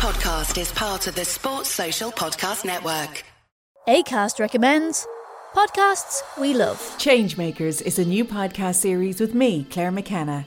podcast is part of the Sports Social Podcast Network. ACAST recommends podcasts we love. Changemakers is a new podcast series with me, Claire McKenna,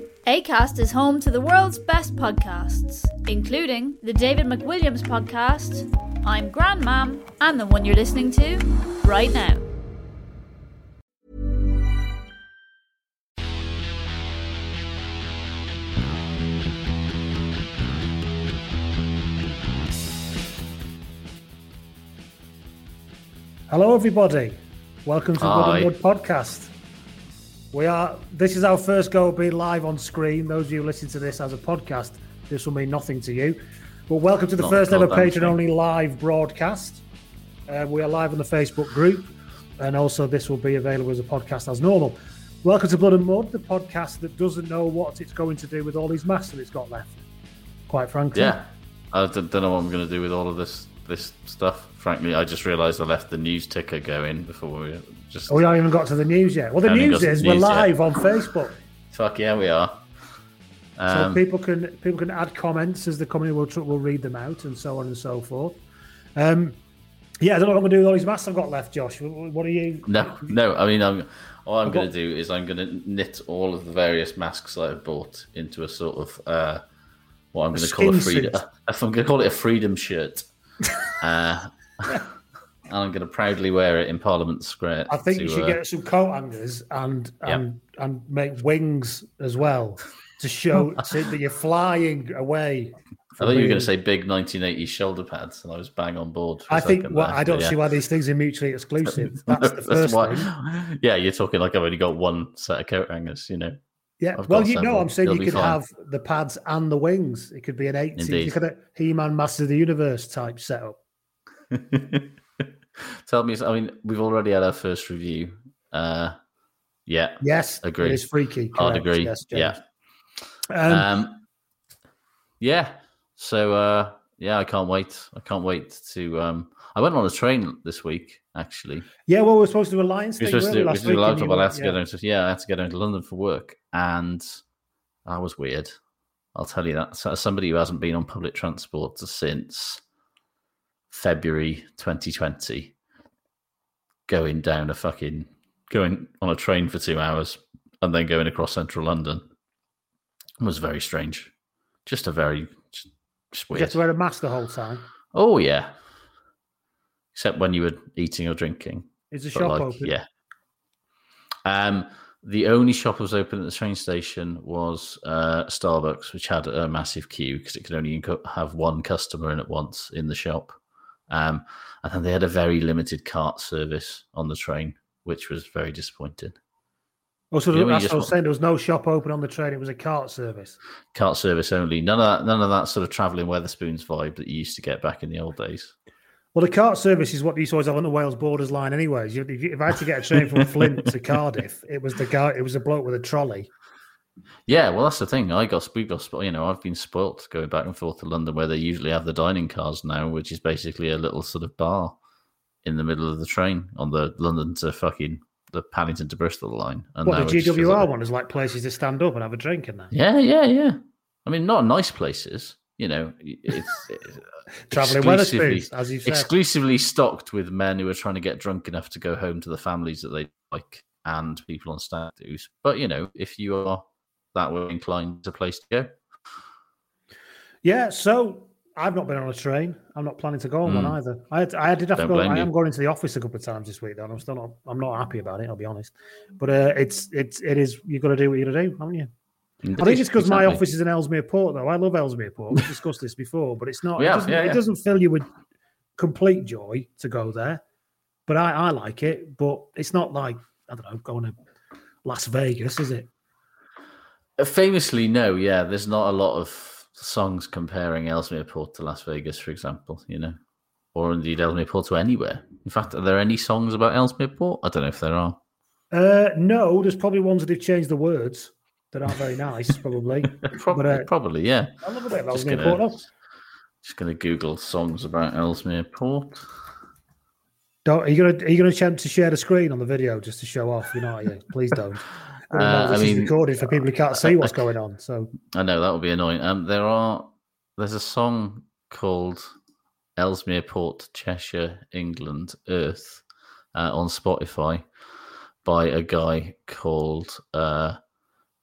ACAST is home to the world's best podcasts, including the David McWilliams podcast, I'm Grandmam, and the one you're listening to right now. Hello, everybody. Welcome to the Blood Hi. and Wood podcast. We are. This is our first go being live on screen. Those of you listening to this as a podcast, this will mean nothing to you. But welcome to the Not first ever patron only live broadcast. Uh, we are live on the Facebook group, and also this will be available as a podcast as normal. Welcome to Blood and Mud, the podcast that doesn't know what it's going to do with all these masks that it's got left. Quite frankly, Yeah, I don't, don't know what I'm going to do with all of this this stuff. Frankly, I just realised I left the news ticker going before we just. We haven't even got to the news yet. Well, the news is the we're news yet. live on Facebook. Fuck yeah, we are. So Um, people can people can add comments as the come in. We'll we'll read them out and so on and so forth. Um, yeah, I don't know what I'm going to do with all these masks I've got left, Josh. What are you? no, no. I mean, I'm. All I'm going to do is I'm going to knit all of the various masks that I've bought into a sort of uh, what I'm going to call a freedom. suit. I'm going to call it a freedom shirt. uh, I'm going to proudly wear it in Parliament Square. I think you should uh, get some coat hangers and and and make wings as well to show so that you're flying away. I thought you were going to say big 1980s shoulder pads, and I was bang on board. I think. Well, there, I don't yeah. see why these things are mutually exclusive. That's the first. Yeah, you're talking like I've only got one set of coat hangers, you know. Yeah. I've well, you know. I'm saying You'll you could fine. have the pads and the wings. It could be an 80s. You could have He-Man Master of the Universe type setup. Tell me, I mean, we've already had our first review. Uh, yeah, Yes, Agreed. It is freaky. hard correct. agree. Yes, yeah, Um, um, yeah. So uh, yeah, I can't wait. I can't wait to. Um, I went on a train this week, actually. yeah, well, we're supposed to do a Lions We thing were supposed to do, last we week. allowed to, you well, I had to go down to, yeah, I had to go down to London for work, and that was weird. I'll tell you that. So, as somebody who hasn't been on public transport since February 2020, going down a fucking going on a train for two hours and then going across central London was very strange. Just a very just, just You weird. have to wear a mask the whole time. Oh yeah, except when you were eating or drinking. Is the But, shop like, open? Yeah. Um, the only shop that was open at the train station was uh, Starbucks, which had a massive queue because it could only have one customer in at once in the shop. Um, and then they had a very limited cart service on the train, which was very disappointing. Oh, so You know that's what I was want- saying. There was no shop open on the train. It was a cart service. Cart service only. None of that. None of that sort of traveling Wetherspoons vibe that you used to get back in the old days. Well, the cart service is what you always have on the Wales borders line, anyways. If, if I had to get a train from Flint to Cardiff, it was the guy. It was a bloke with a trolley. Yeah, well, that's the thing. I got we got you know I've been spoilt going back and forth to London, where they usually have the dining cars now, which is basically a little sort of bar in the middle of the train on the London to fucking the Paddington to Bristol line. And What the GWR like- one is like places to stand up and have a drink in there. Yeah, yeah, yeah. I mean, not nice places. You know, it's, it's Travelling exclusively- as you said. exclusively stocked with men who are trying to get drunk enough to go home to the families that they like and people on stag do's. But you know, if you are that way inclined, a place to go. Yeah, so I've not been on a train. I'm not planning to go on one Mm. either. I had, I did have to Don't go. blame I you. am going into the office a couple of times this week, though. And I'm still not. I'm not happy about it. I'll be honest. But uh, it's it's it is. You've got to do what you got to do, haven't you? I think it's because my office is in Ellesmere Port, though. I love Ellesmere Port. We've discussed this before, but it's not. We it, doesn't, yeah, it doesn't fill you with complete joy to go there. But I, I like it. But it's not like I don't know going to Las Vegas, is it? Uh, Famously, no. Yeah, there's not a lot of songs comparing Ellesmere Port to Las Vegas, for example. You know, or indeed Ellesmere Port to anywhere. In fact, are there any songs about Ellesmere Port? I don't know if there are. Uh, no, there's probably ones that have changed the words that aren't very nice, probably. probably, But, uh, probably, yeah. I love a bit of Just gonna- Port. Just going to Google songs about Ellesmere Port. Don't, are you gonna are you gonna attempt to share the screen on the video just to show off? You know, are you? please don't. I Uh, I this is mean, recorded for people who can't see what's going on. So I know that would be annoying. Um, there are there's a song called Ellesmere Port, Cheshire, England, Earth uh, on Spotify by a guy called uh,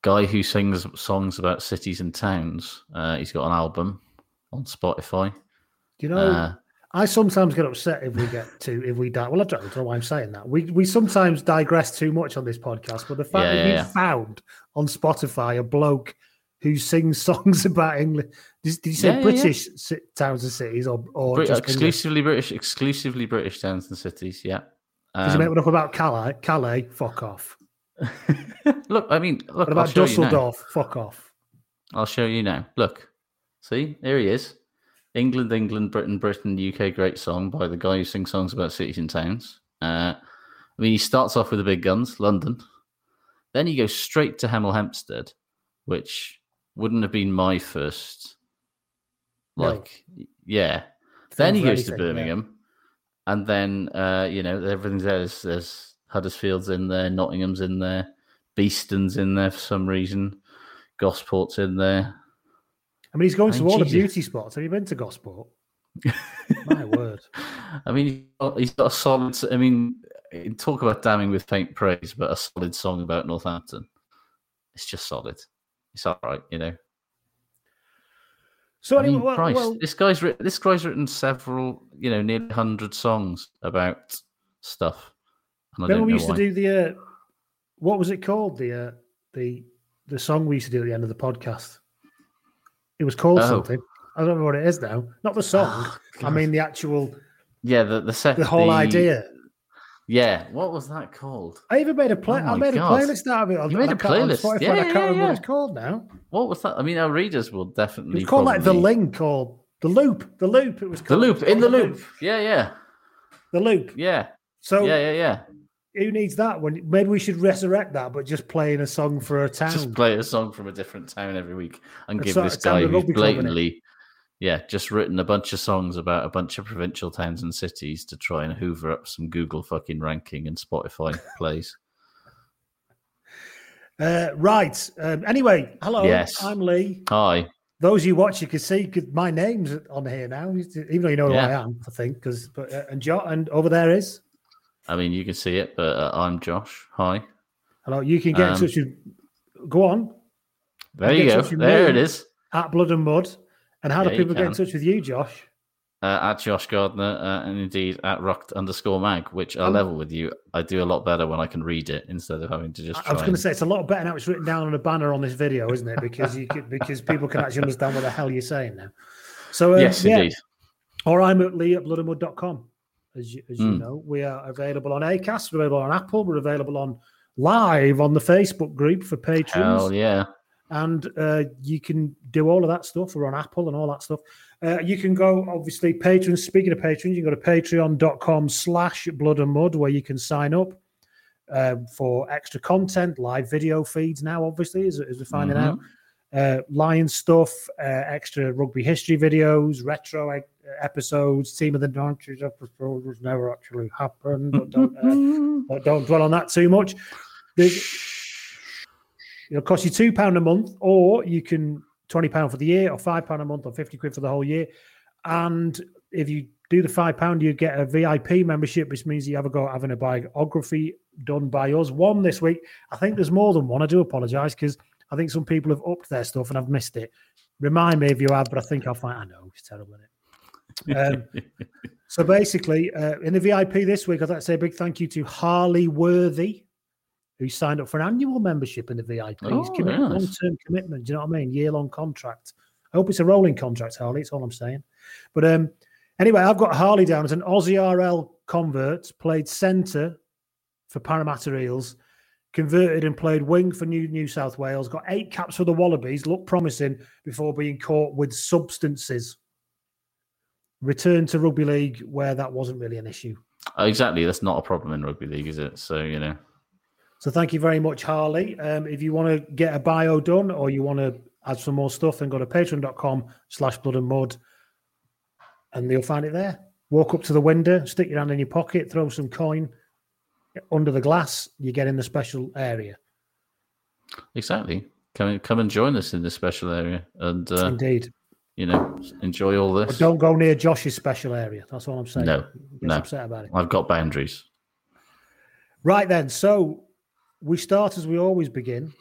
guy who sings songs about cities and towns. Uh, he's got an album on Spotify. do you know? I sometimes get upset if we get to if we die. Well, I don't know why I'm saying that. We we sometimes digress too much on this podcast, but the fact Yeah, that yeah, you yeah. found on Spotify a bloke who sings songs about England. Did, did you say. British towns and cities or or Brit- exclusively British, exclusively British towns and cities. Yeah. You Um, make one up about Calais? Calais, fuck off. look, I mean, look. What about you. Dusseldorf? Fuck off. I'll show you now. Look, see, here he is. England, England, Britain, Britain, UK. Great song by the guy who sings songs about cities and towns. Uh, I mean, he starts off with the big guns, London. Then he goes straight to Hemel Hempstead, which wouldn't have been my first. No. Like, yeah. Then he goes to anything, yeah. Birmingham, and then uh, you know everything's there. There's, there's Huddersfield's in there, Nottingham's in there, Beeston's in there for some reason, Gosport's in there. I mean, he's going I to mean, all the beauty spots. Have you been to Gosport? My word. I mean, he's got- he's got a solid. I mean, talk about damning with faint praise, but a solid song about Northampton. It's just solid. It's all right, you know. So I anyway, mean, well, Christ, well, this guy's written. This guy's written several, you know, nearly hundred songs about stuff. And I don't we used why. to do the uh, what was it called? The uh, the the song we used to do at the end of the podcast. It was called Oh. something. I don't know what it is now. Not the song. I mean the actual yeah, the the set, the whole idea. Yeah, what was that called? I even made a oh play. Oh I made God. a playlist out of it. On, You made a a I can't- on playlist? Spotify, Yeah, I yeah, can't remember yeah. what it's called now. What was that? I mean, our readers will It definitely. was called like the probably- link or the loop. The loop. It was called. The loop in the loop. Yeah, yeah, The loop. yeah, So yeah, yeah, yeah. Who needs that? When maybe we should resurrect that, but just playing a song for a town. Just play a song from a different town every week and That's give this guy who's blatantly, yeah, just written a bunch of songs about a bunch of provincial towns and cities to try and hoover up some Google fucking ranking and Spotify plays. Uh, right. Um, anyway, hello. Yes. I'm Lee. Hi. Those you watch, you can see my name's on here now, even though you know who I am. I think because but uh, and jo- and over there is I mean, you can see it, but uh, I'm Josh. Hi. hello. You can get Um, in touch with. Go on There you go. There it is. at Blood and Mud. And how do Yeah, you people get in touch with you, Josh? Uh, at Josh Gardner uh, and indeed at rocked underscore mag, which I'll Um, level with you. I do a lot better when I can read it instead of having to just. I was going and- to say it's a lot better now. It's written down on a banner on this video, isn't it? Because you could, because people can actually understand what the hell you're saying now. So uh, Yes, yeah. indeed. Or I'm at Lee at bloodandmud.com. As you, as you Mm. know, we are available on Acast, we're available on Apple, we're available on live on the Facebook group for patrons. Hell yeah. and uh, you can do all of that stuff. We're on Apple and all that stuff. Uh, you can go, obviously, patrons. Speaking of patrons, you can go to patreon.com slash blood and mud where you can sign up uh, for extra content, live video feeds now, obviously, as, as we're finding Mhm. out. Uh, Lion stuff, uh, extra rugby history videos, retro episodes, team of the nineties episode was never actually happened. But don't, uh, don't dwell on that too much. There's, It'll cost you two pound a month, or you can twenty pound for the year, or five pound a month, or fifty quid for the whole year. And if you do the five pound, you get a VIP membership, which means you have a go at having a biography done by us. One this week. I think there's more than one. I do apologise because I think some people have upped their stuff and I've missed it. Remind me if you have, but I think I'll find. I know it's terrible, is Um, so basically, uh, in the VIP this week, I'd like to say a big thank you to Harley Worthy, who signed up for an annual membership in the VIP. He's Oh, committed very nice. long-term commitment. Do you know what I mean? Year-long contract. I hope it's a rolling contract, Harley. That's all I'm saying. But um, anyway, I've got Harley down as an Aussie RL convert, played centre for Parramatta Eels, converted and played wing for New New South Wales, got eight caps for the Wallabies, looked promising before being caught with substances. Return to rugby league where that wasn't really an issue. Oh, exactly. That's not a problem in rugby league, is it? So you know. So thank you very much, Harley. Um, if you want to get a bio done or you want to add some more stuff, then go to patreon.com slash blood and mud and you'll find it there. Walk up to the window, stick your hand in your pocket, throw some coin under the glass, you get in the special area. Exactly. Come come and join us in this special area, and uh, Indeed. You know enjoy all But this. don't go near Josh's special area. That's all I'm saying. No, no. upset about it. I've got boundaries. Right then, so we start as we always begin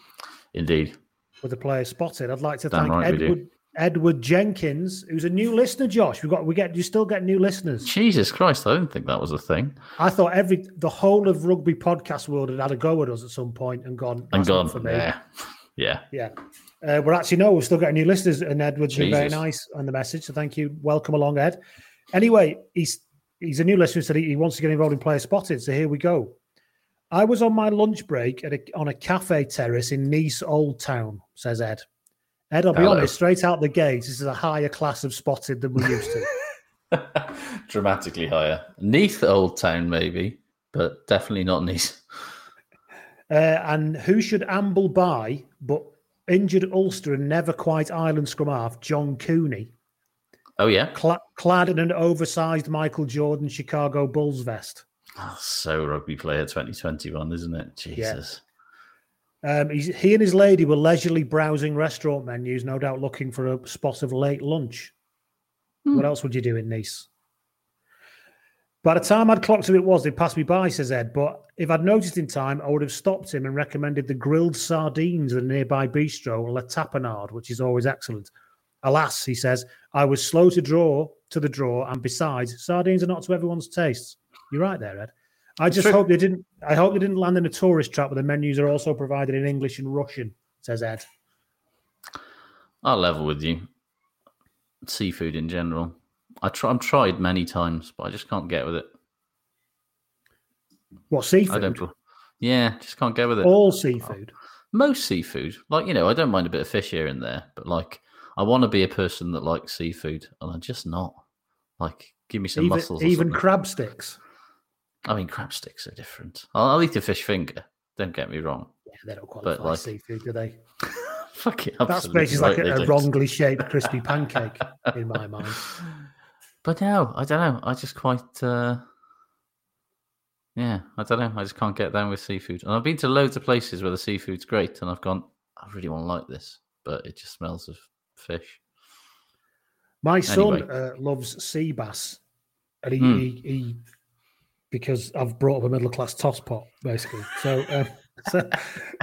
Indeed. with the player spotted. I'd like to Damn thank right. Edward Edward Jenkins, who's a new listener. Josh, we got we get you still get new listeners. Jesus Christ, I didn't think that was a thing. I thought every the whole of rugby podcast world had had a go at us at some point and gone And gone. for me. Yeah. Yeah. Yeah. Uh, we're actually no, we're still getting new listeners, and Edward's been very nice on the message. So thank you. Welcome along, Ed. Anyway, he's he's a new listener, said he, he wants to get involved in player spotted. So here we go. I was on my lunch break at a, on a cafe terrace in Nice Old Town, says Ed. Ed, I'll be Hello. honest, straight out the gate, this is a higher class of spotted than we used to. Dramatically higher. Neath Old Town, maybe, but definitely not Nice. Uh, and who should amble by but injured Ulster and never quite Ireland scrum half, John Cooney, Oh yeah. cla- clad in an oversized Michael Jordan Chicago Bulls vest. Oh, so rugby player 2021, isn't it? Jesus. Um, he's, he and his lady were leisurely browsing restaurant menus, no doubt looking for a spot of late lunch. What else would you do in Nice? By the time I'd clocked who it was, they'd passed me by, says Ed. But if I'd noticed in time, I would have stopped him and recommended the grilled sardines at a nearby bistro, La Tapenade, which is always excellent. Alas, he says, I was slow to draw to the draw, and besides, sardines are not to everyone's tastes. You're right there, Ed. I just True. hope they didn't. I hope they didn't land in a tourist trap where the menus are also provided in English and Russian. Says Ed. I'll level with you. Seafood in general. I try, I've tried many times, but I just can't get with it. What seafood? Yeah, just can't go with it. All seafood. Most seafood, like you know, I don't mind a bit of fish here and there, but like I want to be a person that likes seafood, and I'm just not. Like, give me some even mussels. or even crab sticks. I mean, crab sticks are different. I'll, I'll eat a fish finger. Don't get me wrong. Yeah, they don't qualify like- as seafood, do they? Fuck it, That's basically like a, a wrongly shaped crispy pancake in my mind. But no, I don't know. I just quite. uh Yeah, I don't know. I just can't get down with seafood. And I've been to loads of places where the seafood's great, and I've gone. I really want to like this, but it just smells of fish. My son uh, loves sea bass, and he, Hmm. he, he because I've brought up a middle class toss pot basically. So um, so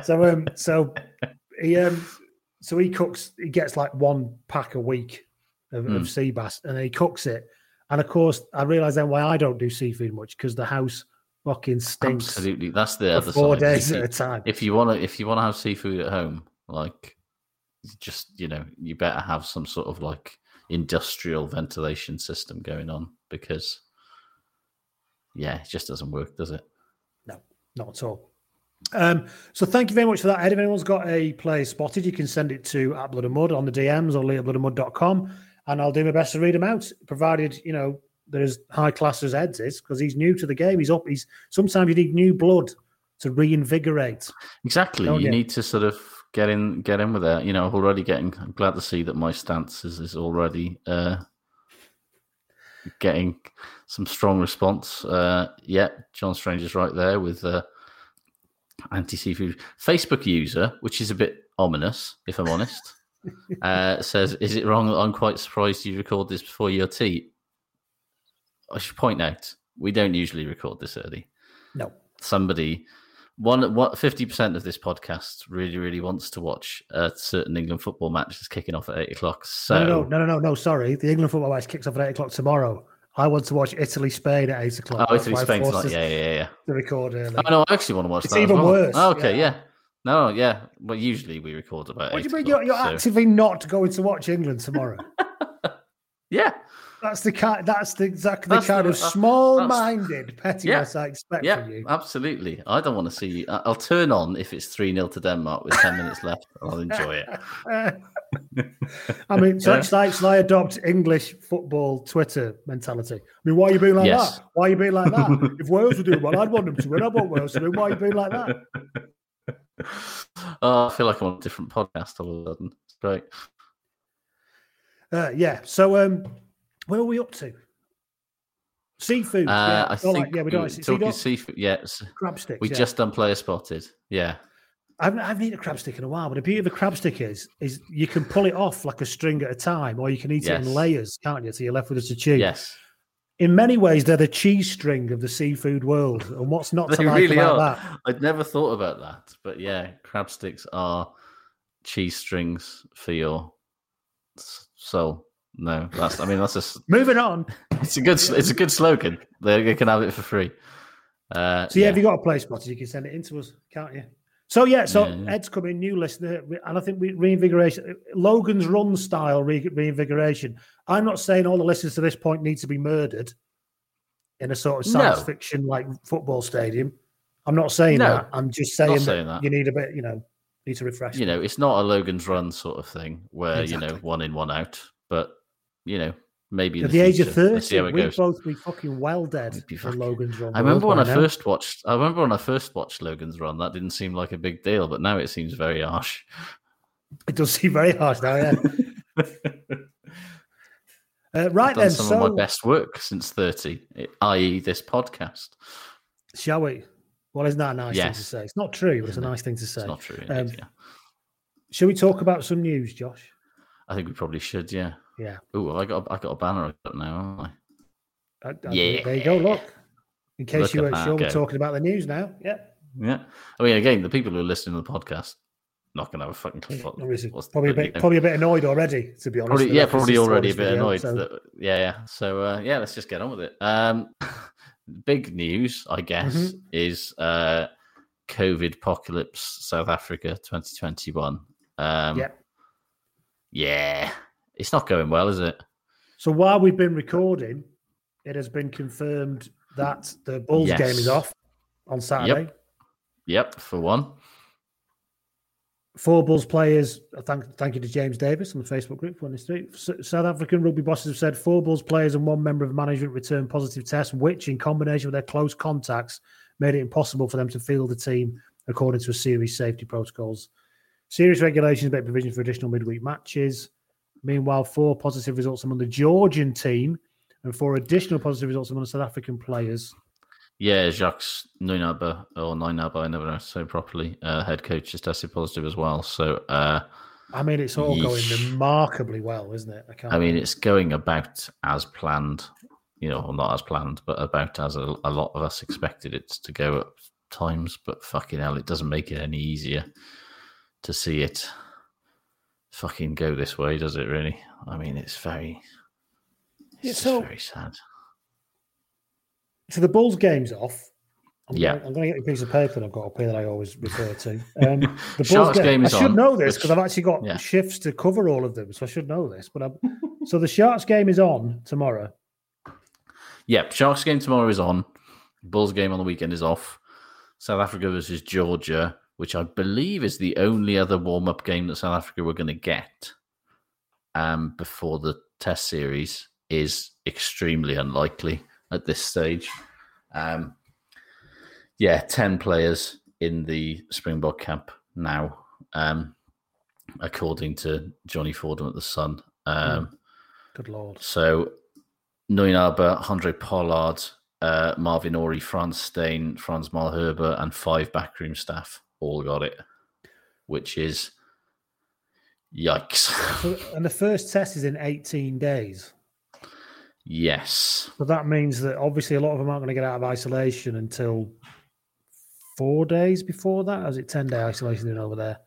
so um so he um so he cooks. He gets like one pack a week of, Hmm. of sea bass, and he cooks it. And of course, I realise then why I don't do seafood much because the house fucking stinks Absolutely, that's the other four side. days If at you- a time. if you want to if you want to have seafood at home like just you know you better have some sort of like industrial ventilation system going on because yeah it just doesn't work does it No, not at all. Um, so thank you very much for that, Ed. If anyone's got a play spotted, you can send it to at Blood and Mud on the DMs or lee at bloodandmud.com and I'll do my best to read them out, provided, you know, they're as high class as Ed's is, because he's new to the game. He's up. He's sometimes you need new blood to reinvigorate. exactly you you? need to sort of get in get in with that you know already getting i'm glad to see that my stance is, is already uh getting some strong response uh yeah john strange is right there with uh anti-seafood facebook user which is a bit ominous if i'm honest uh says is it wrong that i'm quite surprised you record this before your tea i should point out we don't usually record this early No. somebody one what fifty percent of this podcast really really wants to watch a certain England football match that's kicking off at eight o'clock. So No, no, no, no, no, no, sorry. The England football match kicks off at eight o'clock tomorrow. I want to watch Italy Spain at eight o'clock. oh, Italy Spain tonight. Yeah, yeah, yeah. To record early. Oh no, I actually want to watch It's that. even well. worse, Oh, okay, yeah. yeah. No, yeah. But usually we record about. what do you mean you're, you're so- actively not going to watch England tomorrow? Yeah. That's the kind. That's the exactly the That's kind the- of uh, small-minded pettiness I expect Yeah, from you. absolutely. I don't want to see. I- I'll turn on if it's 3 0 to Denmark with 10 minutes left. I'll enjoy it. I mean, so Yeah. shall, I, shall I adopt English football Twitter mentality? I mean, why are you being like Yes. that? Why are you being like that? if Wales were doing well, I'd want them to win. I want Wales to win. Why are you being like that? Oh, I feel like I'm on a different podcast all of a sudden. It's great. Uh, yeah. So, um, where are we up to? Seafood. Uh, yeah. I Oh, think like, yeah, we don't. we- See, talking seafood. Yes, crab sticks. we yeah. just done player spotted. Yeah, I haven't, I haven't eaten a crab stick in a while, but the beauty of a crab stick is, is you can pull it off like a string at a time, or you can eat it in layers, can't you? So you're left with just a chew. yes, In many ways, they're the cheese string of the seafood world. And what's not to like really about are. that? I'd never thought about that, but yeah, crab sticks are cheese strings for your soul. No, that's. I mean, that's just Moving on. It's a good. It's a good slogan. They can have it for free. Uh, So yeah, if you got a play spotter, you can send it in to us, can't you? So yeah, so Yeah, yeah. Ed's coming, new listener, and I think we reinvigoration, Logan's run style re- reinvigoration. I'm not saying all the listeners to this point need to be murdered in a sort of science No. fiction like football stadium. I'm not saying No, that. I'm just saying, saying that, that. you need a bit, you know, need to refresh. you know, it's not a Logan's Run sort of thing where you know one in, one out. But you know, maybe at the age of future, let's 30, we'd goes. both be fucking well dead be fucking- Logan's run. I remember when I now. first watched. I remember when I first watched Logan's Run. That didn't seem like a big deal, but now it seems very harsh. It does seem very harsh now, yeah. Uh, right then, some so of my best work since thirty, i.e., this podcast. shall we? Well, isn't that a nice thing to say? It's not true, but it's a Isn't it? nice thing to say. It's not true. Um, yeah. Shall we talk about some news, Josh? I think we probably should. Yeah. Yeah. Oh, I got I got a banner up now, haven't I? Uh, uh, Yeah. There you go. Look. In case Look you weren't sure, we're talking about the news now. Yeah. Yeah. I mean, again, the people who are listening to the podcast not going to have a fucking clue. What, what's- probably a bit, you know, probably a bit annoyed already, to be honest. probably, yeah, probably already a bit video, annoyed. so- That, yeah, yeah. So uh, yeah, let's just get on with it. Um, big news, I guess, Mm-hmm. is uh, COVID apocalypse South Africa 2021. Um, Yeah. yeah, it's not going well, is it? So while we've been recording, it has been confirmed that the Bulls Yes. game is off on Saturday. Yep, for one. Four Bulls players, thank, thank you to James Davis on the Facebook group. One is three. South African rugby bosses have said four Bulls players and one member of management returned positive tests, which, in combination with their close contacts, made it impossible for them to field the team according to a series safety protocols. Series regulations make provision for additional midweek matches. Meanwhile, four positive results among the Georgian team and four additional positive results among the South African players. Yeah, Jacques Nienaber or Nienaber, I never know how to say properly. Uh, head coach has tested positive as well. So uh, I mean, it's all going remarkably well, isn't it? I, can't I mean, it's going about as planned, you know, well, not as planned, but about as a, a lot of us expected it to go at times. But fucking hell, it doesn't make it any easier to see it fucking go this way, does it? Really? I mean, it's very, it's Yeah, so- very sad. So the Bulls game's off. I'm Yeah. Gonna, I'm going to get a piece of paper that I've got up here that I always refer to. Um, the Bulls Sharks game I should on, know this because I've actually got yeah. shifts to cover all of them, so I should know this. But I'm, so the Sharks game is on tomorrow. Yep, Sharks game tomorrow is on. Bulls game on the weekend is off. South Africa versus Georgia, which I believe is the only other warm up game that South Africa were going to get um, before the Test series, is extremely unlikely at this stage. Um, yeah, 10 players in the Springbok camp now, um, according to Johnny Fordham at The Sun. Um, Good lord. so Nienaber, Andre Pollard, uh, Marvin Orie, Frans Steyn, Frans Malherbe, and five backroom staff all got it, which is yikes. And the first test is in 18 days. yes. So that means that obviously a lot of them aren't going to get out of isolation until four days before that. Or is it 10 day isolation in over there?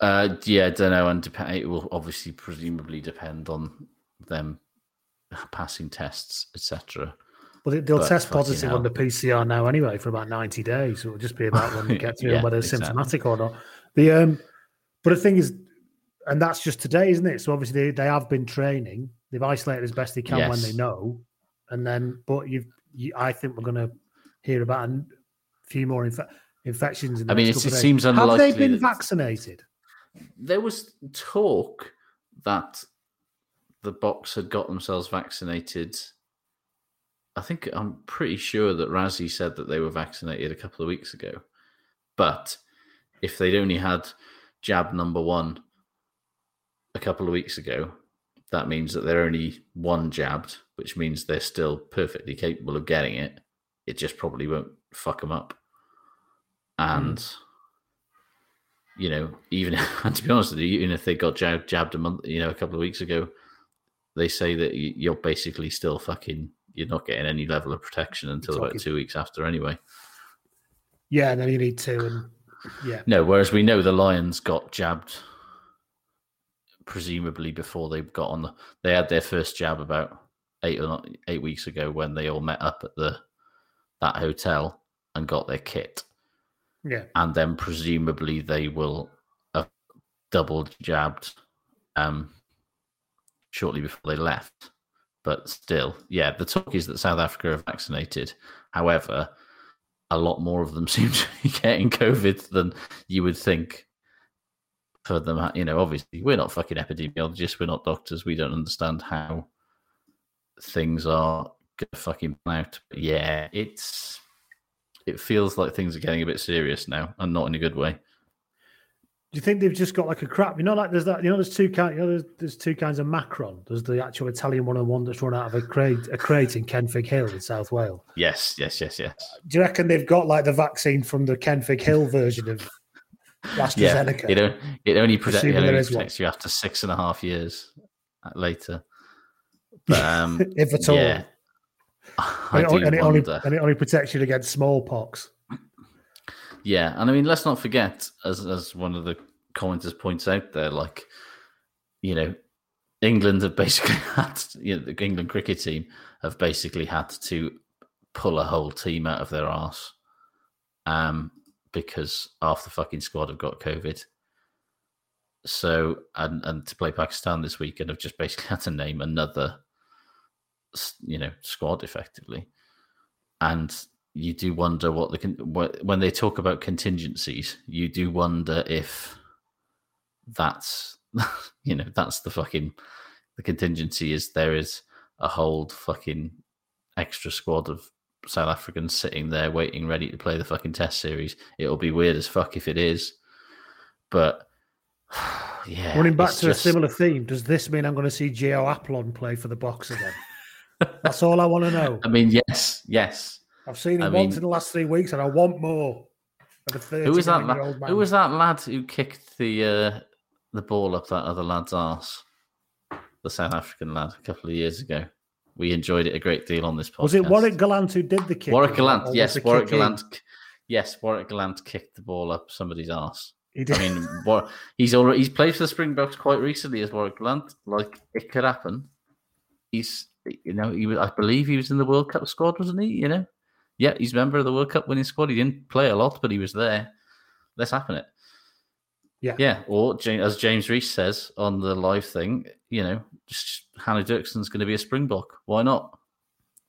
Uh, yeah, I don't know, and dep- it will obviously presumably depend on them passing tests, etc. Well, they- they'll But test positive on the PCR now anyway for about 90 days. So it'll just be about when they get through Yeah, and whether they're exactly. symptomatic or not. The um, But the thing is, and that's just today, isn't it? So obviously they, they have been training. They've isolated as best they can when they know, and then but you've. You, I think we're going to hear about a few more infe- infections. In the I mean, it's- it seems days. Have they been vaccinated? There was talk that the Boks had got themselves vaccinated. I think I'm pretty sure that Rassie said that they were vaccinated a couple of weeks ago. But if they'd only had jab number one a couple of weeks ago, that means that they're only one jabbed, which means they're still perfectly capable of getting it. It just probably won't fuck them up. Hmm. And you know, even and to be honest with you, even if they got jabbed a month, you know, a couple of weeks ago, they say that you're basically still fucking, you're not getting any level of protection until about two weeks after, anyway. Yeah, and then you need to, and yeah, No, whereas we know the Lions got jabbed, presumably before they got on the, they had their first jab about eight or not, eight weeks ago when they all met up at the that hotel and got their kit. yeah. and then presumably they will have double jabbed um, shortly before they left. But still, yeah, the talk is that South Africa are vaccinated. However, a lot more of them seem to be getting COVID than you would think. For them, you know, obviously we're not fucking epidemiologists, we're not doctors, we don't understand how things are fucking out. But yeah, it's it feels like things are getting a bit serious now, and not in a good way. Do you think they've just got like a crap? You know, like there's that. You know, there's two kind. You know, there's, there's two kinds of Macron. There's the actual Italian one and one that's run out of a crate, a crate in Kenfig Hill in South Wales. Yes, yes, yes, yes. Do you reckon they've got like the vaccine from the Kenfig Hill version of Yeah, AstraZeneca? it, it only, protect, it only protects you after six and a half years uh, later. But um, if at all. yeah, I and, it, and, it only, and it only protects you against smallpox. Yeah, and I mean, let's not forget, as as one of the commenters points out there, like you know, England have basically had, you know, the England cricket team have basically had to pull a whole team out of their arse, um, because half the fucking squad have got COVID. So, and and to play Pakistan this weekend, have just basically had to name another, you know, squad effectively, and you do wonder what the con- wh- when they talk about contingencies, you do wonder if that's you know that's the fucking the contingency is there is a whole fucking extra squad of South Africans sitting there waiting ready to play the fucking test series. It'll be weird as fuck if it is, but yeah. Running back to just- a similar theme, does this mean I'm going to see Gio Aplon play for the Boks again? That's all I want to know. I mean, yes, yes. I've seen him I once mean- in the last three weeks, and I want more. Who was that? 39-year-old La- who was that lad who kicked the uh, the ball up that other lad's arse? The South African lad a couple of years ago. We enjoyed it a great deal on this podcast. Was it Warrick Gelant who did the kick? Warrick Gelant, yes, Warrick? Gelant. Yes, Warrick Gelant kicked the ball up somebody's arse. He did. I mean, War- he's already he's played for the Springboks quite recently as Warrick Gelant. Like it could happen. He's you know he was, I believe he was in the World Cup squad, wasn't he? You know, yeah, he's a member of the World Cup winning squad. He didn't play a lot, but he was there. Let's happen it. Yeah. yeah. Or as James Reese says on the live thing, you know, just Hanno Dirksen's going to be a Springbok. Why not?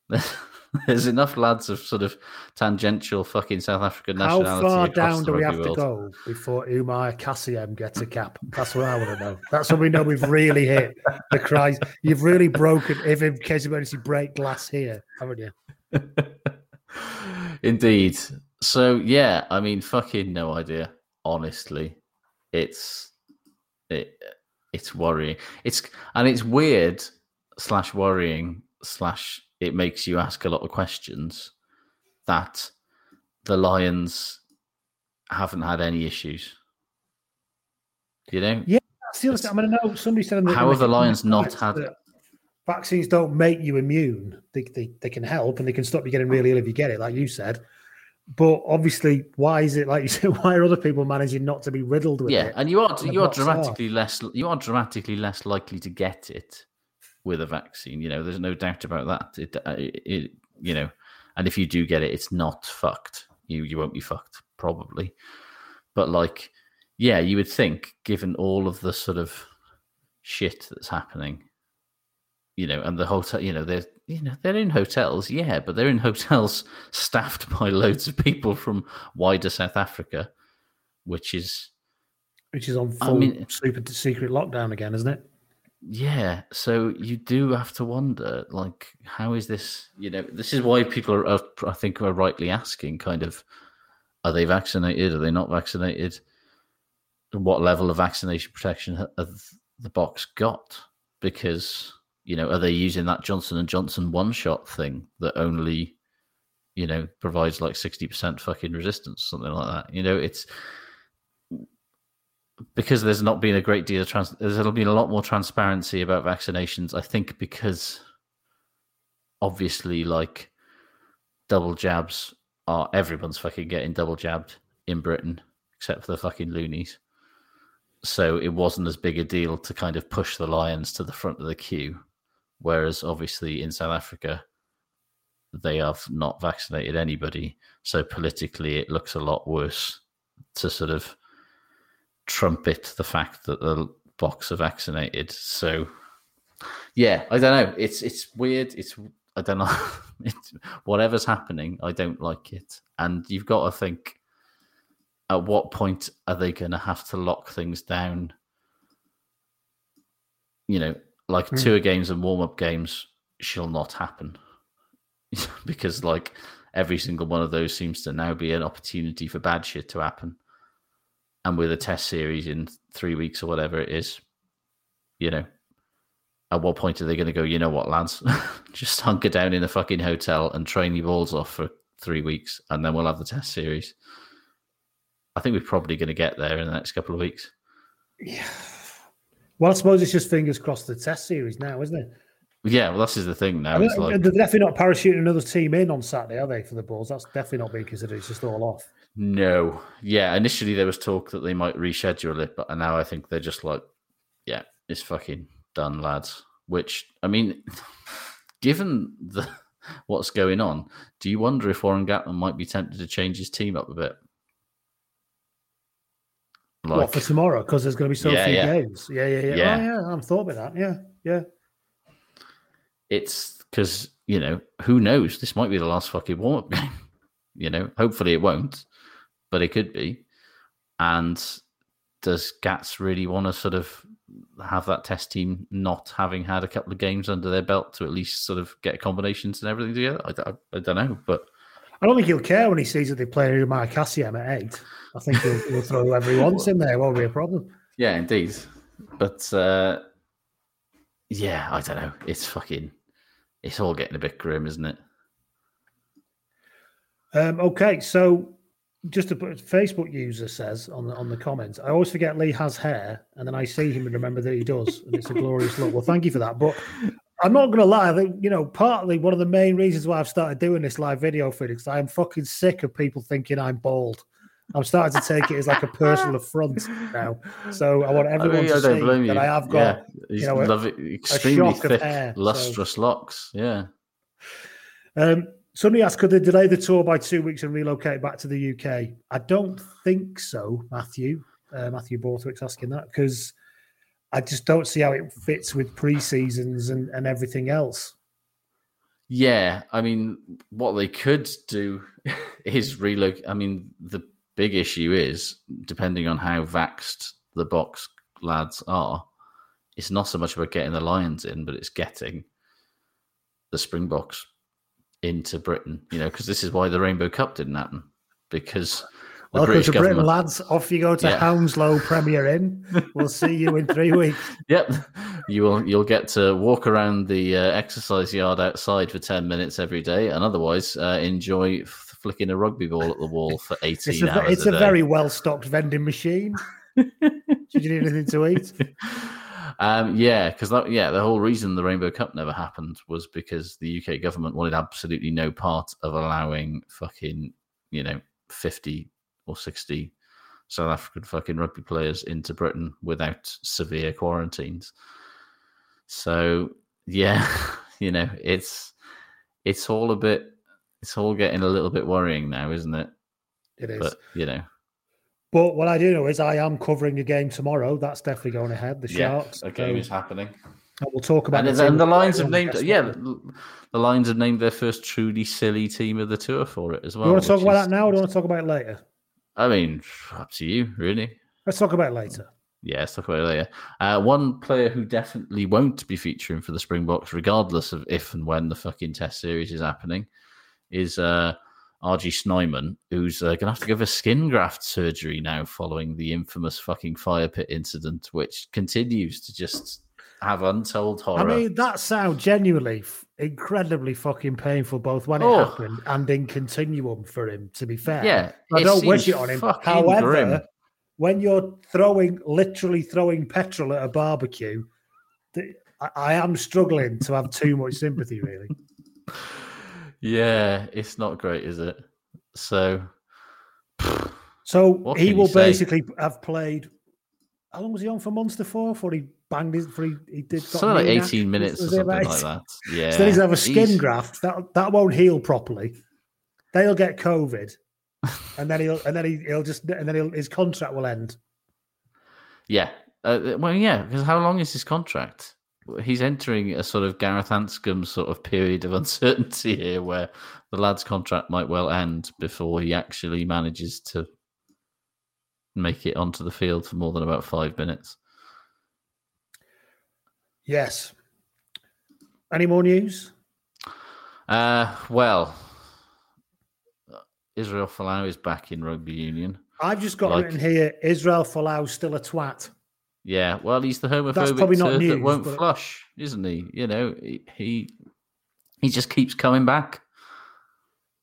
There's enough lads of sort of tangential fucking South African nationality. How far down do we have rugby to go before Umar Kassiem gets a cap? That's what I want to know. That's when we know we've really hit the cries. You've really broken, if in case of emergency, break glass here, haven't you? Indeed. So yeah, I mean, fucking no idea. Honestly, it's it it's worrying. It's and it's weird slash worrying slash it makes you ask a lot of questions that the Lions haven't had any issues. You know, Yeah, that's the other thing. I mean, I know somebody said the, How have the Lions not had- that vaccines don't make you immune. They, they they can help and they can stop you getting really ill if you get it, like you said. But obviously, why is it like you said? Why are other people managing not to be riddled with yeah, it? Yeah, and you are And you are dramatically less you are dramatically less likely to get it with a vaccine. You know, there's no doubt about that. It, uh, it, it you know, and if you do get it, it's not fucked. You you won't be fucked probably, but like, yeah, you would think given all of the sort of shit that's happening, you know, and the hotel, you know, they're you know they're in hotels, yeah, but they're in hotels staffed by loads of people from wider South Africa, which is Which is on I full mean- super secret lockdown again, isn't it? Yeah, so you do have to wonder, like, how is this? You know, this is why people are, are, I think, are rightly asking, kind of, are they vaccinated? Are they not vaccinated? What level of vaccination protection ha- have the Boks got? Because you know, are they using that Johnson and Johnson one shot thing that only, you know, provides like sixty percent fucking resistance, something like that? You know, it's because there's not been a great deal of trans there's be a lot more transparency about vaccinations i think because obviously like double jabs are everyone's fucking getting double jabbed in britain except for the fucking loonies so it wasn't as big a deal to kind of push the lions to the front of the queue whereas obviously in south africa they have not vaccinated anybody so politically it looks a lot worse to sort of trumpet the fact that the Boks are vaccinated. So, yeah, I don't know. It's it's weird. It's I don't know. it's, whatever's happening, I don't like it. And you've got to think: at what point are they going to have to lock things down? You know, like Hmm. tour games and warm up games shall not happen because, like, every single one of those seems to now be an opportunity for bad shit to happen and with a test series in three weeks or whatever it is, you know, at what point are they going to go, you know what, lads, just hunker down in a fucking hotel and train your balls off for three weeks and then we'll have the test series? I think we're probably going to get there in the next couple of weeks. Well, I suppose it's just fingers crossed the test series now, isn't it? Yeah, well, this is the thing now. I mean, It's like, they're definitely not parachuting another team in on Saturday, are they, for the Bulls? That's definitely not being considered. It's just all off. no. Yeah, initially there was talk that they might reschedule it, but now I think they're just like, yeah, it's fucking done, lads. Which, I mean, given the what's going on, do you wonder if Warren Gatland might be tempted to change his team up a bit? What for tomorrow? Because there's going to be so Yeah, few yeah. games. Yeah, yeah, yeah. Yeah. Oh, yeah. I haven't thought about that. Yeah, yeah. it's because you know who knows this might be the last fucking warm-up game you know hopefully it won't but it could be and does gats really want to sort of have that test team not having had a couple of games under their belt to at least sort of get combinations and everything together i, I, I don't know but I don't think he'll care when he sees that they play Umar Kassiem at eight. I think he'll, he'll throw whoever he wants in there. Won't be a problem. yeah indeed but uh yeah i don't know it's fucking it's all getting a bit grim isn't it Um, okay, so just a put Facebook user says on the on the comments, I always forget Lee has hair, and then I see him and remember that he does, and it's a glorious look. Well, thank you for that. But I'm not going to lie. I think you know, partly one of the main reasons why I've started doing this live video for because I'm fucking sick of people thinking I'm bald. I'm starting to take it as like a personal affront now. So I want everyone mean, to I see that. I have got Yeah, you know, a- extremely thick, hair, so- lustrous locks. Yeah. Um, somebody asked, could they delay the tour by two weeks and relocate back to the UK? I don't think so, Matthew. Uh, Matthew Borthwick's asking that because I just don't see how it fits with pre seasons and, and everything else. Yeah, I mean, what they could do is relocate. I mean, the big issue is depending on how vaxed the Boks lads are, it's not so much about getting the Lions in, but it's getting the Springboks into Britain. You know, because this is why the Rainbow Cup didn't happen because Welcome British to Britain, government. lads. Off you go to Yeah. Hounslow Premier Inn. We'll see you in three weeks. Yep, you will. You'll get to walk around the uh, exercise yard outside for ten minutes every day, and otherwise uh, enjoy f- flicking a rugby ball at the wall for It's eighteen a, hours. it's a, day. very well stocked vending machine. Did you need anything to eat? Um, yeah, because that yeah, the whole reason the Rainbow Cup never happened was because the UK government wanted absolutely no part of allowing fucking you know fifty or sixty South African fucking rugby players into Britain without severe quarantines. So yeah, you know it's it's all a bit it's all getting a little bit worrying now, isn't it? It is. But you know, But what I do know is I am covering a game tomorrow. That's definitely going ahead. The yeah, Sharks. a game So- is happening. We'll talk about And, and the Lions have named, yeah, the, the Lions have named their first truly silly team of the tour for it as well. you want to talk which about is- that now or do you want to talk about it later? I mean, up to you, really. Let's talk about it later. Yeah, let's talk about it later. Uh, one player who definitely won't be featuring for the Springboks, regardless of if and when the fucking Test series is happening, is uh, RG Snyman, who's uh, going to have to give a skin graft surgery now following the infamous fucking fire pit incident, which continues to just have untold horror. I mean, that sounds genuinely f- incredibly fucking painful, both when it Oh. happened and in continuum for him. To be fair, Yeah, I it don't wish it on him. However, grim. when you're throwing, literally throwing petrol at a barbecue, th- I, I am struggling to have too much sympathy. Really, yeah, it's not great, is it? So, so he will basically have played. How long was he on for Munster for? Before he banged his, before he, did something like? 18 minutes or something like that. Yeah. So then he's have a skin he's- graft. That that won't heal properly. They'll get COVID, and then he'll and then he, he'll just and then he'll, his contract will end. Yeah. Uh, well, yeah, because how long is his contract? He's entering a sort of Gareth Anscombe sort of period of uncertainty here where the lad's contract might well end before he actually manages to make it onto the field for more than about five minutes. Yes. Any more news? Uh, well, Israel Folau is back in rugby union. I've just got Like- written here: Israel Folau still a twat. Yeah, well, he's the homophobic probably not turd that won't but- flush, isn't he? You know, he, he he just keeps coming back,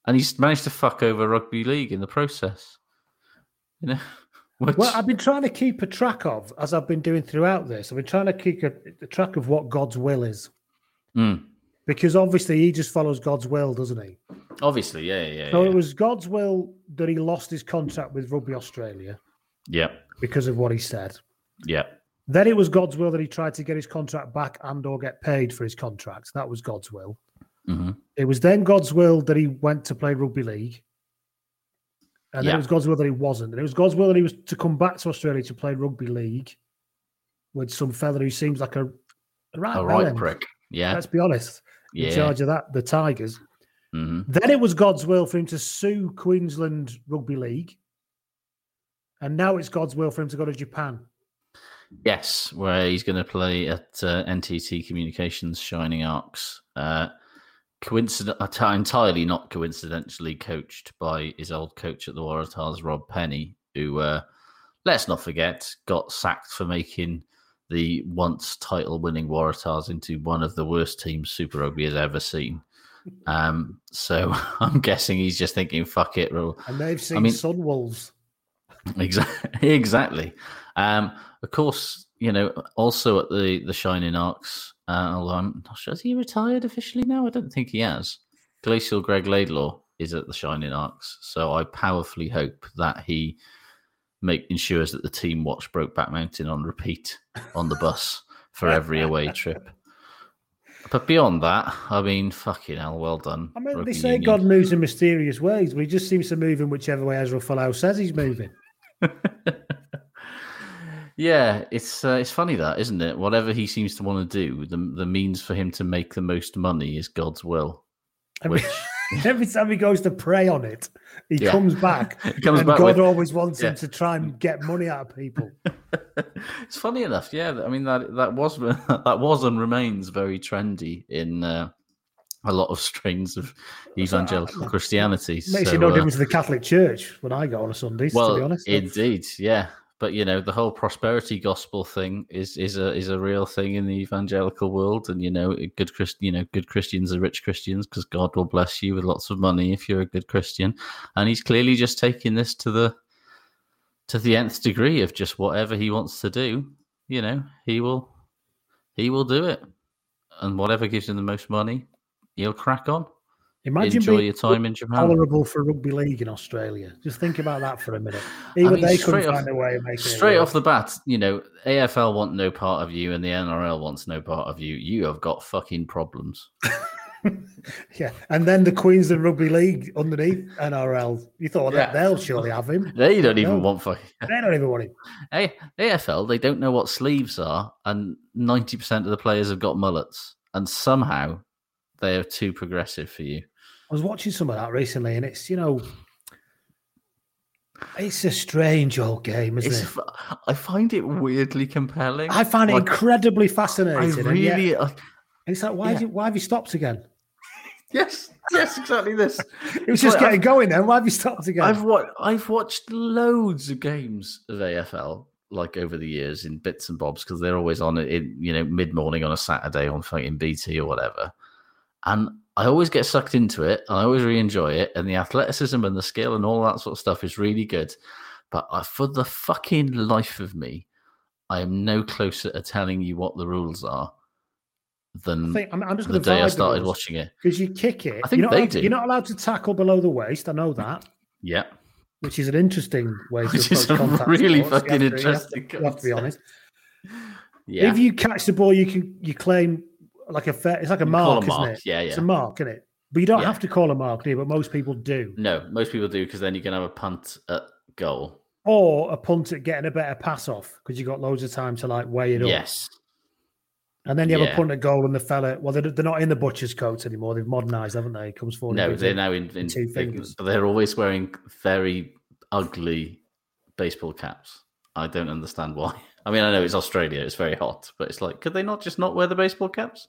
and he's managed to fuck over rugby league in the process. You know, which, Well, I've been trying to keep a track of, as I've been doing throughout this. I've been trying to keep a, a track of what God's will is, Mm, because obviously he just follows God's will, doesn't he? obviously, yeah, yeah, So yeah, it was God's will that he lost his contract with Rugby Australia yeah, because of what he said. yeah, Then it was God's will that he tried to get his contract back and or get paid for his contract. That was God's will. hmm It was then God's will that he went to play rugby league. And Yeah. it was God's will that he wasn't. And it was God's will that he was to come back to Australia to play rugby league with some fella who seems like a, a right, a right prick. Yeah, Let's be honest. Yeah. In charge of that, the Tigers. hmm Then it was God's will for him to sue Queensland Rugby League. And now it's God's will for him to go to Japan. Yes, where he's going to play at uh, NTT Communications Shining Arcs. Uh, coincident, uh, entirely not coincidentally coached by his old coach at the Waratahs, Rob Penney, who, uh, let's not forget, got sacked for making the once title-winning Waratahs into one of the worst teams Super Rugby has ever seen. Um, so I'm guessing he's just thinking, "Fuck it, we'll, And they've seen mean- Sunwolves. Exactly. Exactly. Um, of course, you know, also at the the Shining Arcs. Uh, although I'm not sure, has he retired officially now? I don't think he has. Glacial Greg Laidlaw is at the Shining Arcs, so I powerfully hope that he make ensures that the team watch Brokeback Mountain on repeat on the bus for every away trip. But beyond that, I mean, fucking hell, well done. I mean, Rugby they say Union. God moves in mysterious ways, but he just seems to move in whichever way Israel Folau says he's moving. Yeah, it's uh, it's funny that, isn't it? Whatever he seems to want to do, the the means for him to make the most money is God's will. Every, Which every time he goes to pray on it, he Yeah. comes back. He comes and back God with- always wants Yeah. him to try and get money out of people. it's funny enough, yeah. I mean that that was that was and remains very trendy in uh, a lot of strains of evangelical Christianity. Makes So, you no uh, difference to the Catholic Church when I go on a Sunday, to be well, honest. indeed, yeah. But you know, the whole prosperity gospel thing is is a is a real thing in the evangelical world, and you know, good Christ, you know, good Christians are rich Christians because God will bless you with lots of money if you're a good Christian, and He's clearly just taking this to the to the nth degree of just whatever He wants to do. You know, He will He will do it, and whatever gives Him the most money, He'll crack on. Imagine Enjoy being your time in Japan. tolerable for rugby league in Australia. Just think about that for a minute. Even mean, they couldn't off- find a way of making it Straight off the bat, you know, AFL want no part of you and the NRL wants no part of you. You have got fucking problems. Yeah, and then the Queensland Rugby League underneath NRL. You thought Yeah. that they'll surely have him. They don't even No. want fucking. They don't even want him. Hey, AFL, they don't know what sleeves are, and 90% of the players have got mullets, and somehow they are too progressive for you. I was watching some of that recently, and it's you know, it's a strange old game, isn't It's, it? I find it weirdly compelling. I find it Like, incredibly I fascinating. and yet- really. Uh, I- it's like, why, yeah. did, why have you stopped again? yes, yes, exactly this. It was just Well, getting going then. Why have you stopped again? I've wa- I've watched loads of games of AFL like over the years in bits and bobs because they're always on in you know mid morning on a Saturday on fucking BT or whatever, and I always get sucked into it. I always really enjoy it, and the athleticism and the skill and all that sort of stuff is really good. But I, for the fucking life of me, I am no closer to telling you what the rules are than I think, I'm, I'm just the going to day I started watching it. because you kick it. I think you're not they allowed, do. You're not allowed to tackle below the waist. I know that, Yeah, which is an interesting way to which is approach a contact really sports. Fucking have to- you have to- interesting. You have to be honest. Yeah, If you catch the ball, you can you claim like a fair. It's like a You mark, a isn't mark. it? Yeah, It's a mark, isn't it? But you don't Yeah. have to call a mark, do you? But most people do. No, most people do because then you can have a punt at goal. Or a punt at getting a better pass off because you've got loads of time to like weigh it up. Yes. And then you have Yeah. a punt at goal, and the fella. Well, they're, they're not in the butcher's coats anymore. They've modernised, haven't they? It comes forward. No, they're now in, in two they, fingers. but they're always wearing very ugly baseball caps. I don't understand why. I mean, I know it's Australia, it's very hot, but it's like, could they not just not wear the baseball caps?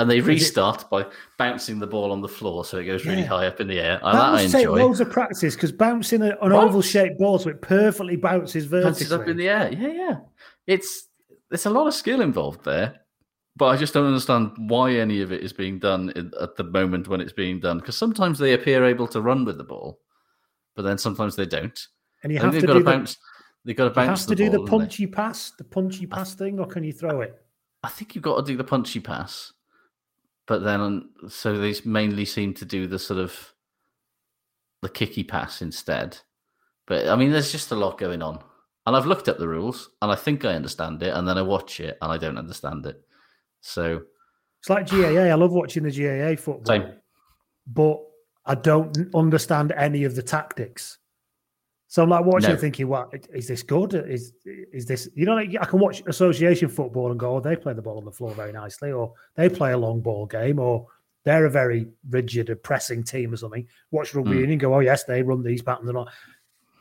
And they restart by bouncing the ball on the floor so it goes really Yeah. high up in the air. That that I must take enjoy. loads of practice because bouncing an oval shaped ball so it perfectly bounces Bounces vertically. up in the air. Yeah, yeah. It's there's a lot of skill involved there, but I just don't understand why any of it is being done in, at the moment when it's being done. Because sometimes they appear able to run with the ball, but then sometimes they don't. and you have to do to the, bounce. They've got to you have to the do the haven't they? punchy pass, the punchy pass thing, or can you throw it? I think you've got to do the punchy pass, but then um, so they mainly seem to do the sort of the kicky pass instead. But I mean, there's just a lot going on, and I've looked up the rules, and I think I understand it, and then I watch it, and I don't understand it. So It's like GAA. I love watching the GAA football, Same. but I don't understand any of the tactics. So I'm like watching, No. thinking, "What is this good? Is is this? You know, like, I can watch association football and go, "Oh, they play the ball on the floor very nicely," or they play a long ball game, or they're a very rigid pressing team or something. Watch rugby Hmm. union and go, "Oh, yes, they run these patterns and all."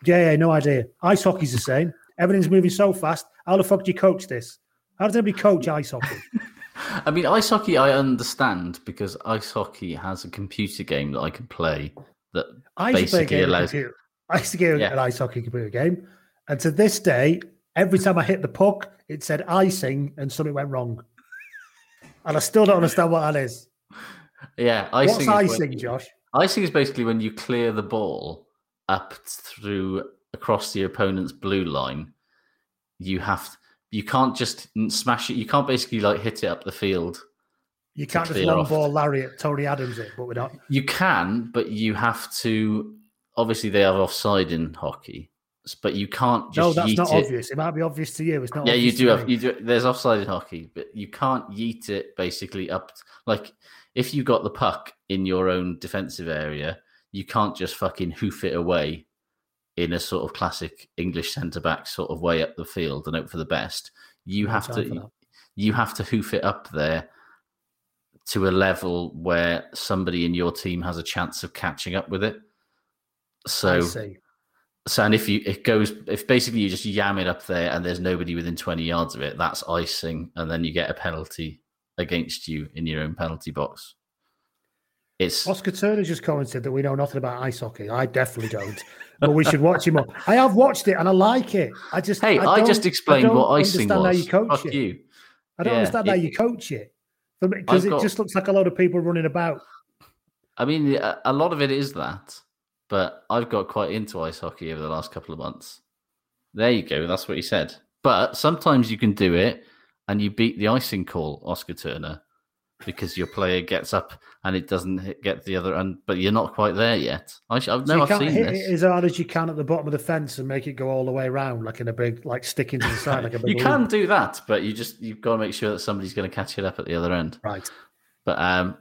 Yeah, yeah, no idea. Ice hockey's the same. Everything's moving so fast. How the fuck do you coach this? How does anybody coach ice hockey? I mean, ice hockey I understand because ice hockey has a computer game that I can play that I used to play a basically allows. computer. I used to get Yeah. an ice hockey computer game, and to this day, every time I hit the puck, it said icing, and something went wrong. And I still don't understand what that is. Yeah, icing. What's is when icing, Josh? Icing is basically when you clear the ball up through across the opponent's blue line. You have you can't just smash it. You can't basically like hit it up the field. You can't just long off. ball Lariat Tony Adams it, but we're not. You can, but you have to. Obviously, they have offside in hockey, but you can't just. no, that's not it. obvious. It might be obvious to you. It's not. Yeah, you do have you do. There's offside in hockey, but you can't yeet it basically up. Like if you got the puck in your own defensive area, you can't just fucking hoof it away in a sort of classic English centre back sort of way up the field and hope for the best. You have to you have to hoof it up there to a level where somebody in your team has a chance of catching up with it. I So so, and if you it goes, if basically you just yam it up there and there's nobody within 20 yards of it, that's icing, and then you get a penalty against you in your own penalty box. It's Oscar Turner just commented that we know nothing about ice hockey. I definitely don't, but we should watch him up. I have watched it and I like it. I just hey, I, don't- just explained don't what icing was. How you coach Fuck it. you. I don't Yeah, understand how it- you coach it because it got- just looks like a lot of people running about. I mean, a lot of it is that, but I've got quite into ice hockey over the last couple of months. There you go. That's what he said. But sometimes you can do it and you beat the icing call, Oscar Turner, because your player gets up and it doesn't hit, get the other end, but you're not quite there yet. I sh- I've, So no, I've seen hit this. it as hard as you can at the bottom of the fence and make it go all the way around, like in a big, like sticking to the side, like a big. you can do that, but you just you've got to make sure that somebody's going to catch it up at the other end. right. But um,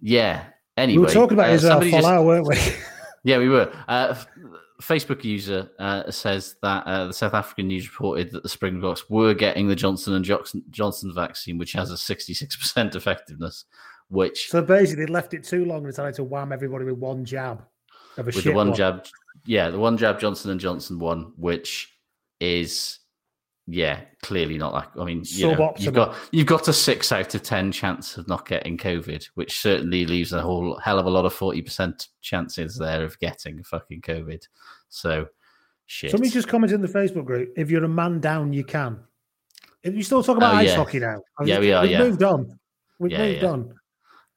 yeah. Anyway, we were talking about uh, Israel somebody just- weren't we? Yeah, we were. Uh, Facebook user uh, says that uh, the South African news reported that the Springboks were getting the Johnson and Johnson, Johnson vaccine, which has a 66% effectiveness, which so basically, they left it too long and decided to wham everybody with one jab of a with shit the one one. jab, yeah, the one jab Johnson and Johnson one, which is yeah, clearly not like. I mean, you know, you've got you've got a six out of ten chance of not getting COVID, which certainly leaves a whole hell of a lot of forty percent chances there of getting fucking COVID. So, shit. Somebody just commented in the Facebook group: "If you're a man down, you can." If you still talk about Oh, ice hockey now, I Yeah, we are, We've yeah. moved on. We've Yeah, moved yeah. on.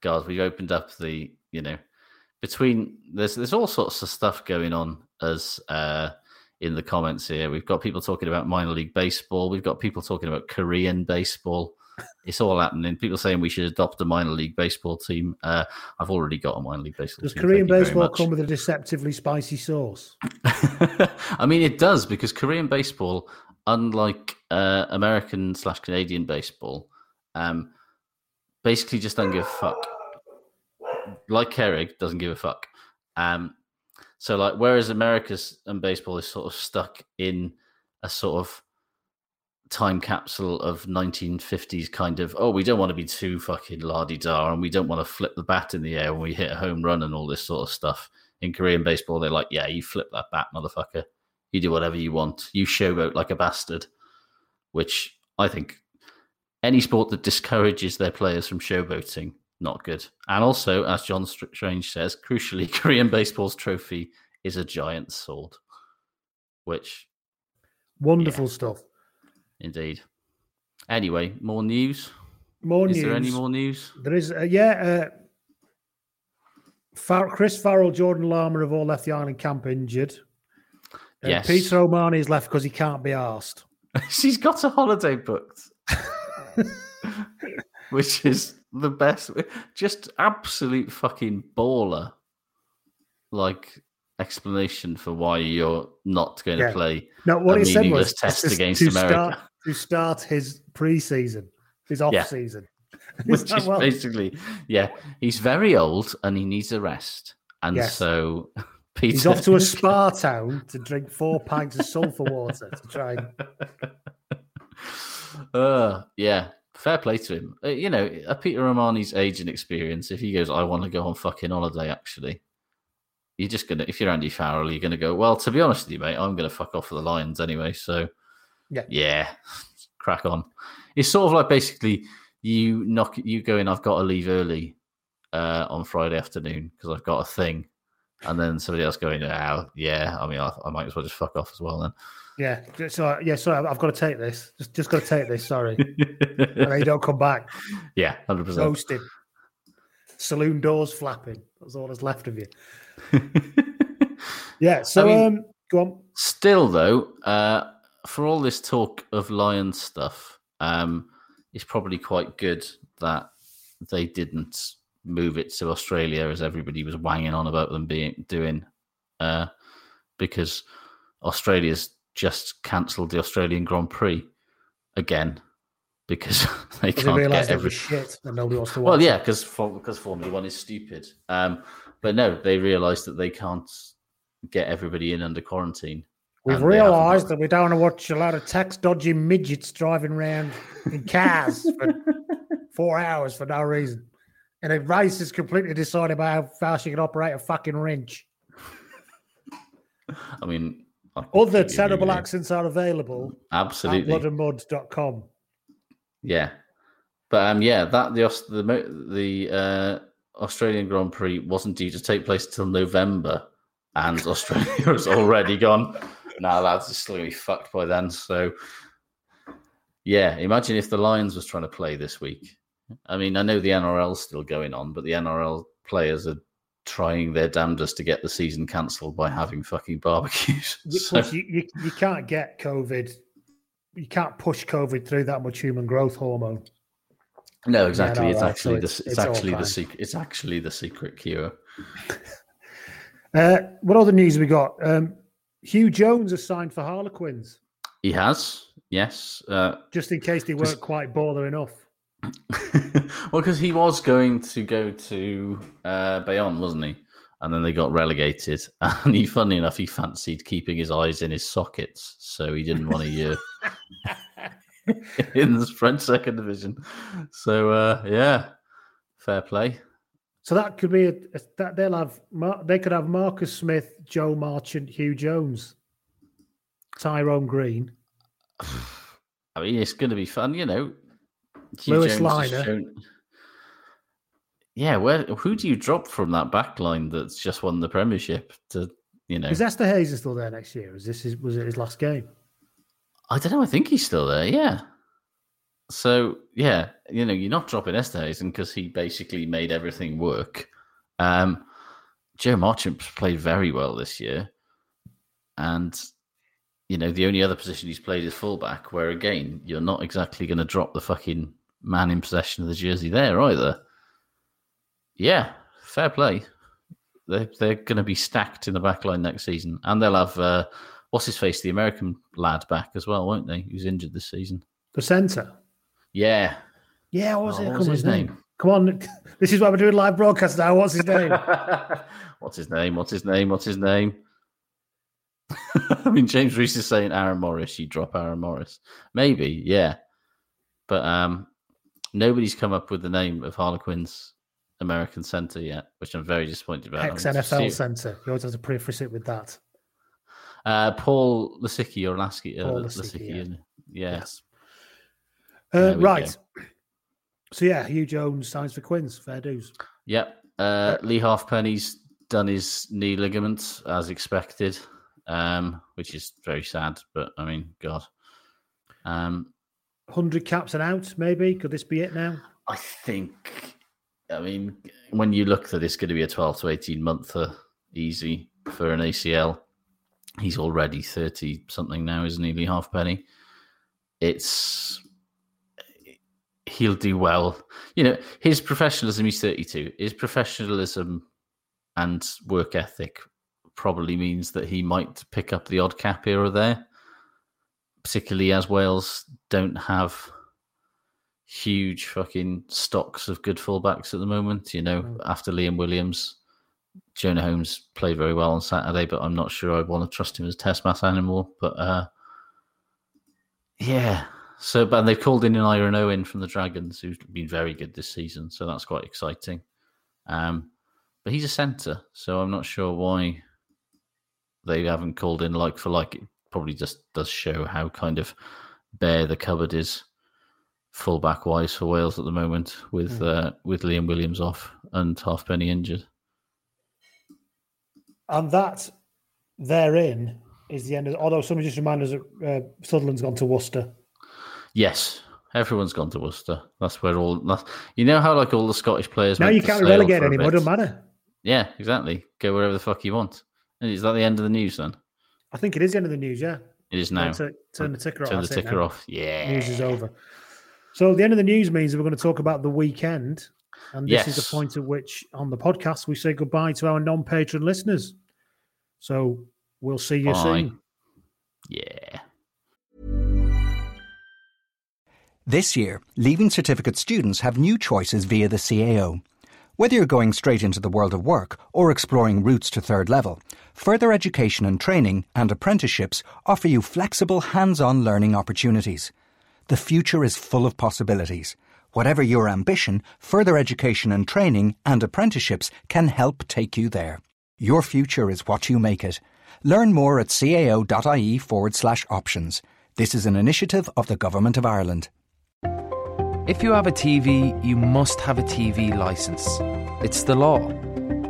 God, we've opened up the you know between there's there's all sorts of stuff going on as uh in the comments here. We've got people talking about minor league baseball. We've got people talking about Korean baseball. It's all happening. People saying we should adopt a minor league baseball team. Uh, I've already got a minor league baseball Does team. Korean thank you very baseball come with a deceptively spicy sauce? I mean, it does because Korean baseball, unlike uh, American slash Canadian baseball, um, basically just don't give a fuck. Like Kerrig doesn't give a fuck. Um, so, like, whereas America's and baseball is sort of stuck in a sort of time capsule of 1950s kind of oh we don't want to be too fucking la-di-da and we don't want to flip the bat in the air when we hit a home run and all this sort of stuff. In korean baseball they're like yeah you flip that bat motherfucker. You do whatever you want. You showboat like a bastard which i think any sport that discourages their players from showboating not good and also as john strange says crucially korean baseball's trophy is a giant sword which Wonderful stuff. Indeed. Anyway, more news. More Is news. there any more news? There is, uh, yeah. Uh, Far- Chris Farrell, Jordan Larmour have all left the island camp injured. Uh, Yes. Peter O'Mahony's left because he can't be asked. She's got a holiday booked, which is the best. Just absolute fucking baller. Like explanation for why you're not going to play No, what he said was test against to America. Start, to start his pre-season, his off Yeah. season. which is well, basically, yeah, he's very old and he needs a rest, and Yes. so Peter He's off to a spa town to drink four pints of sulfur water to try and Uh, yeah, fair play to him. Uh, you know, at Peter O'Mahony's age and experience, if he goes, I want to go on fucking holiday, actually, you're just gonna. If you're Andy Farrell, you're gonna go. Well, to be honest with you, mate, I'm gonna fuck off for the Lions anyway. So, Yeah. yeah, crack on. It's sort of like basically you knock, you go in. I've got to leave early uh, on Friday afternoon because I've got a thing. And then somebody else going, oh, yeah, I mean, I, I might as well just fuck off as well then. Yeah. So yeah, sorry, I've- got to take this. Just just got to take this. Sorry, and then you don't come back. yeah, 100%. Roasted. Saloon doors flapping. That's all that's left of you. Yeah. So I mean- um, go on. Still, though, uh, for all this talk of lion stuff, um, it's probably quite good that they didn't move it to Australia as everybody was wanging on about them being doing, uh, because Australia's just cancelled the Australian Grand Prix again because they they can't realised get every. shit and nobody wants to watch. Well, yeah, because because Formula One is stupid. Um, but no, they realised that they can't get everybody in under quarantine. We've they realised that we don't want to watch a lot of tax dodging midgets driving around in cars for four hours for no reason. And a race is completely decided by how fast you can operate a fucking wrench. I mean, Other terrible accents are available Absolutely, at bloodandmud.com. yeah. But um, yeah, that the the the uh, Australian Grand Prix wasn't due to take place till November, and Australia has already gone. Now lads, it's still gonna be fucked by then. So, yeah, imagine if the Lions was trying to play this week. I mean, I know the NRL's still going on, but the NRL players are trying their damnedest to get the season cancelled by having fucking barbecues. You, So- you, you, you can't get COVID. You can't push COVID through that much human growth hormone. No, exactly. no, it's right, actually so the it's- it's, it's actually the secret. It's actually the secret cure. Uh, what other news we got? Um, Hugh Jones has signed for Harlequins, He has, yes. Uh, just in case they Just- weren't quite baller enough. well, because he was going to go to uh, Bayonne, wasn't he? And then they got relegated. And he, funny enough, he fancied keeping his eyes in his sockets, so he didn't want a year in the French second division. So uh, yeah, fair play. So that could be a, a- that they'll have Mar- they could have Marcus Smith, Joe Marchant, Hugh Jones, Tyrone Green. I mean, it's going to be fun, you know. Hugh Lewis Liner. Yeah, where who do you drop from that back line that's just won the Premiership? To you know, Is Esterhuizen still there next year? Is this his, was it his last game? I don't know. I think he's still there. Yeah. So yeah, you know, you're not dropping Esterhuizen because he basically made everything work. Um, Joe Marchant played very well this year, and you know the only other position he's played is fullback, where again you're not exactly going to drop the fucking man in possession of the jersey there either. Yeah, fair play. They're they're going to be stacked in the back line next season, and they'll have uh, what's his face, the American lad back as well, won't they? Who's injured this season? The centre. Yeah. Yeah, what was Oh, it? what was his name? Come on, this is why we're doing live broadcast now. What's his name? What's his name? What's his name? What's his name? I mean, James Reese is saying Aaron Morris. You drop Aaron Morris, maybe, yeah, but um, nobody's come up with the name of Harlequin's American centre yet, which I'm very disappointed about. Ex NFL centre. You always have to preface with that. Uh, Paul Lasike or Lasky, uh, Lasike, Lasike, yeah. it? Yes. Uh, right. So yeah, Hugh Jones signs for Quins. Fair dues. Yep. Uh, Lee Halfpenny's done his knee ligaments as expected, um, which is very sad. But I mean, God. Um, Hundred caps and out. Maybe could this be it now? I think. I mean, when you look that it's going to be a twelve to eighteen month easy for an ACL, he's already thirty something now, isn't he? Lee Halfpenny. It's he'll do well. You know, his professionalism. He's thirty-two. His professionalism and work ethic probably means that he might pick up the odd cap here or there, particularly as Wales don't have huge fucking stocks of good fullbacks at the moment. You know, after Liam Williams, Jonah Holmes played very well on Saturday, but I'm not sure I want to trust him as test match anymore. But uh, yeah, so but they've called in Aneurin Owen from the Dragons, who's been very good this season, so that's quite exciting. Um, but he's a centre, so I'm not sure why they haven't called in like for like. It probably just does show how kind of bare the cupboard is fullback wise for Wales at the moment, with uh, with Liam Williams off and Halfpenny injured. And that therein is the end of. Although somebody just reminded us that uh, Sutherland's gone to Worcester. Yes, everyone's gone to Worcester. That's where all. That's, you know how like all the Scottish players Now you can't relegated anymore. Doesn't matter. Yeah, exactly. Go wherever the fuck you want. Is that the end of the news then? I think it is the end of the news. Yeah. It is now. Turn, turn the ticker off. Turn the ticker off. Yeah. News is over. So the end of the news means that we're going to talk about the weekend, and this is the point at which on the podcast we say goodbye to our non-patron listeners. So we'll see you Bye. soon. Yeah. This year, Leaving Certificate students have new choices via the CAO. Whether you're going straight into the world of work or exploring routes to third level, further education and training and apprenticeships offer you flexible hands on learning opportunities. The future is full of possibilities. Whatever your ambition, further education and training and apprenticeships can help take you there. Your future is what you make it. Learn more at cao.ie forward slash options. This is an initiative of the Government of Ireland. If you have a TV, you must have a TV license. It's the law.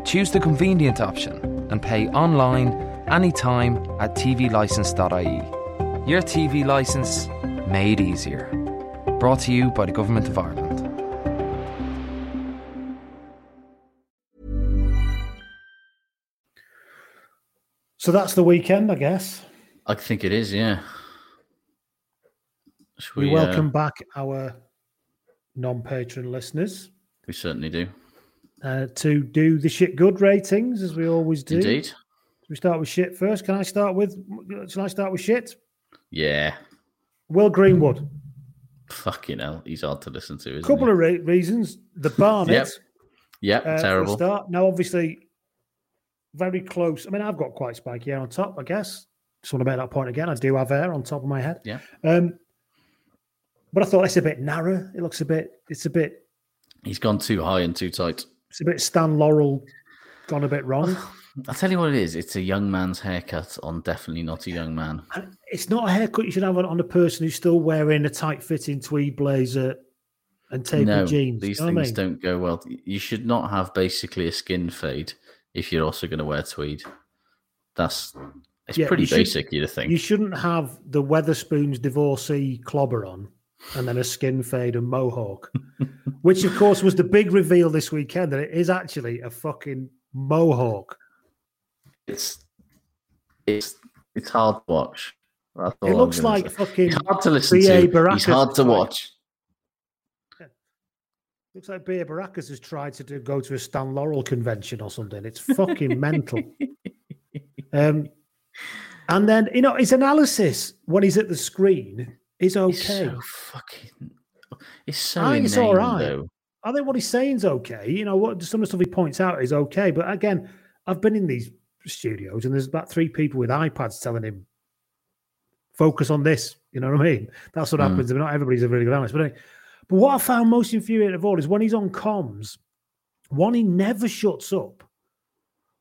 Choose the convenient option and pay online, anytime at tvlicense.ie. Your TV license made easier. Brought to you by the Government of Ireland. So that's the weekend, I guess. I think it is, yeah. Should We, we, uh, welcome back our non-patron listeners we certainly do. uh, to do the shit good ratings as we always do. Indeed. We start with shit first? Can I start with? Shall I start with shit? Yeah. Will Greenwood. Fucking hell, he's hard to listen to. Isn't couple he? of re- reasons. The Barnet. Yep. Yep, uh, terrible. start. Now, obviously, very close. I mean, I've got quite spiky hair on top, I guess. Just want to make that point again. I do have hair on top of my head. Yeah. Um, but I thought it's a bit narrow. It looks a bit. It's a bit. He's gone too high and too tight. It's a bit Stan Laurel, gone a bit wrong. I'll tell you what it is. It's a young man's haircut on definitely not a young man. And it's not a haircut you should have on, on a person who's still wearing a tight fitting tweed blazer and tapered no, jeans. these you know what I things mean? don't go well. You should not have basically a skin fade if you're also going to wear tweed. That's it's Yeah, pretty you basic, you'd think. You shouldn't have the Wetherspoons divorcee clobber on and then a skin fade and mohawk, which of course was the big reveal this weekend that it is actually a fucking mohawk. It's it's it's hard to watch. It I'm looks like say. fucking He's hard to listen B.A. to. Baracus He's hard to watch. Looks like B.A. Baracus has tried to do, go to a Stan Laurel convention or something. It's fucking mental. Um, and then you know his analysis when he's at the screen is okay. It's so fucking. It's so I think it's all right. though. I think what he's saying is okay. You know what some of the stuff he points out is okay, but again, I've been in these studios and there's about three people with iPads telling him focus on this. You know what I mean? That's what Mm. happens. I mean, not everybody's a really good analyst, but anyway. but what I found most infuriating of all is when he's on comms. One, he never shuts up.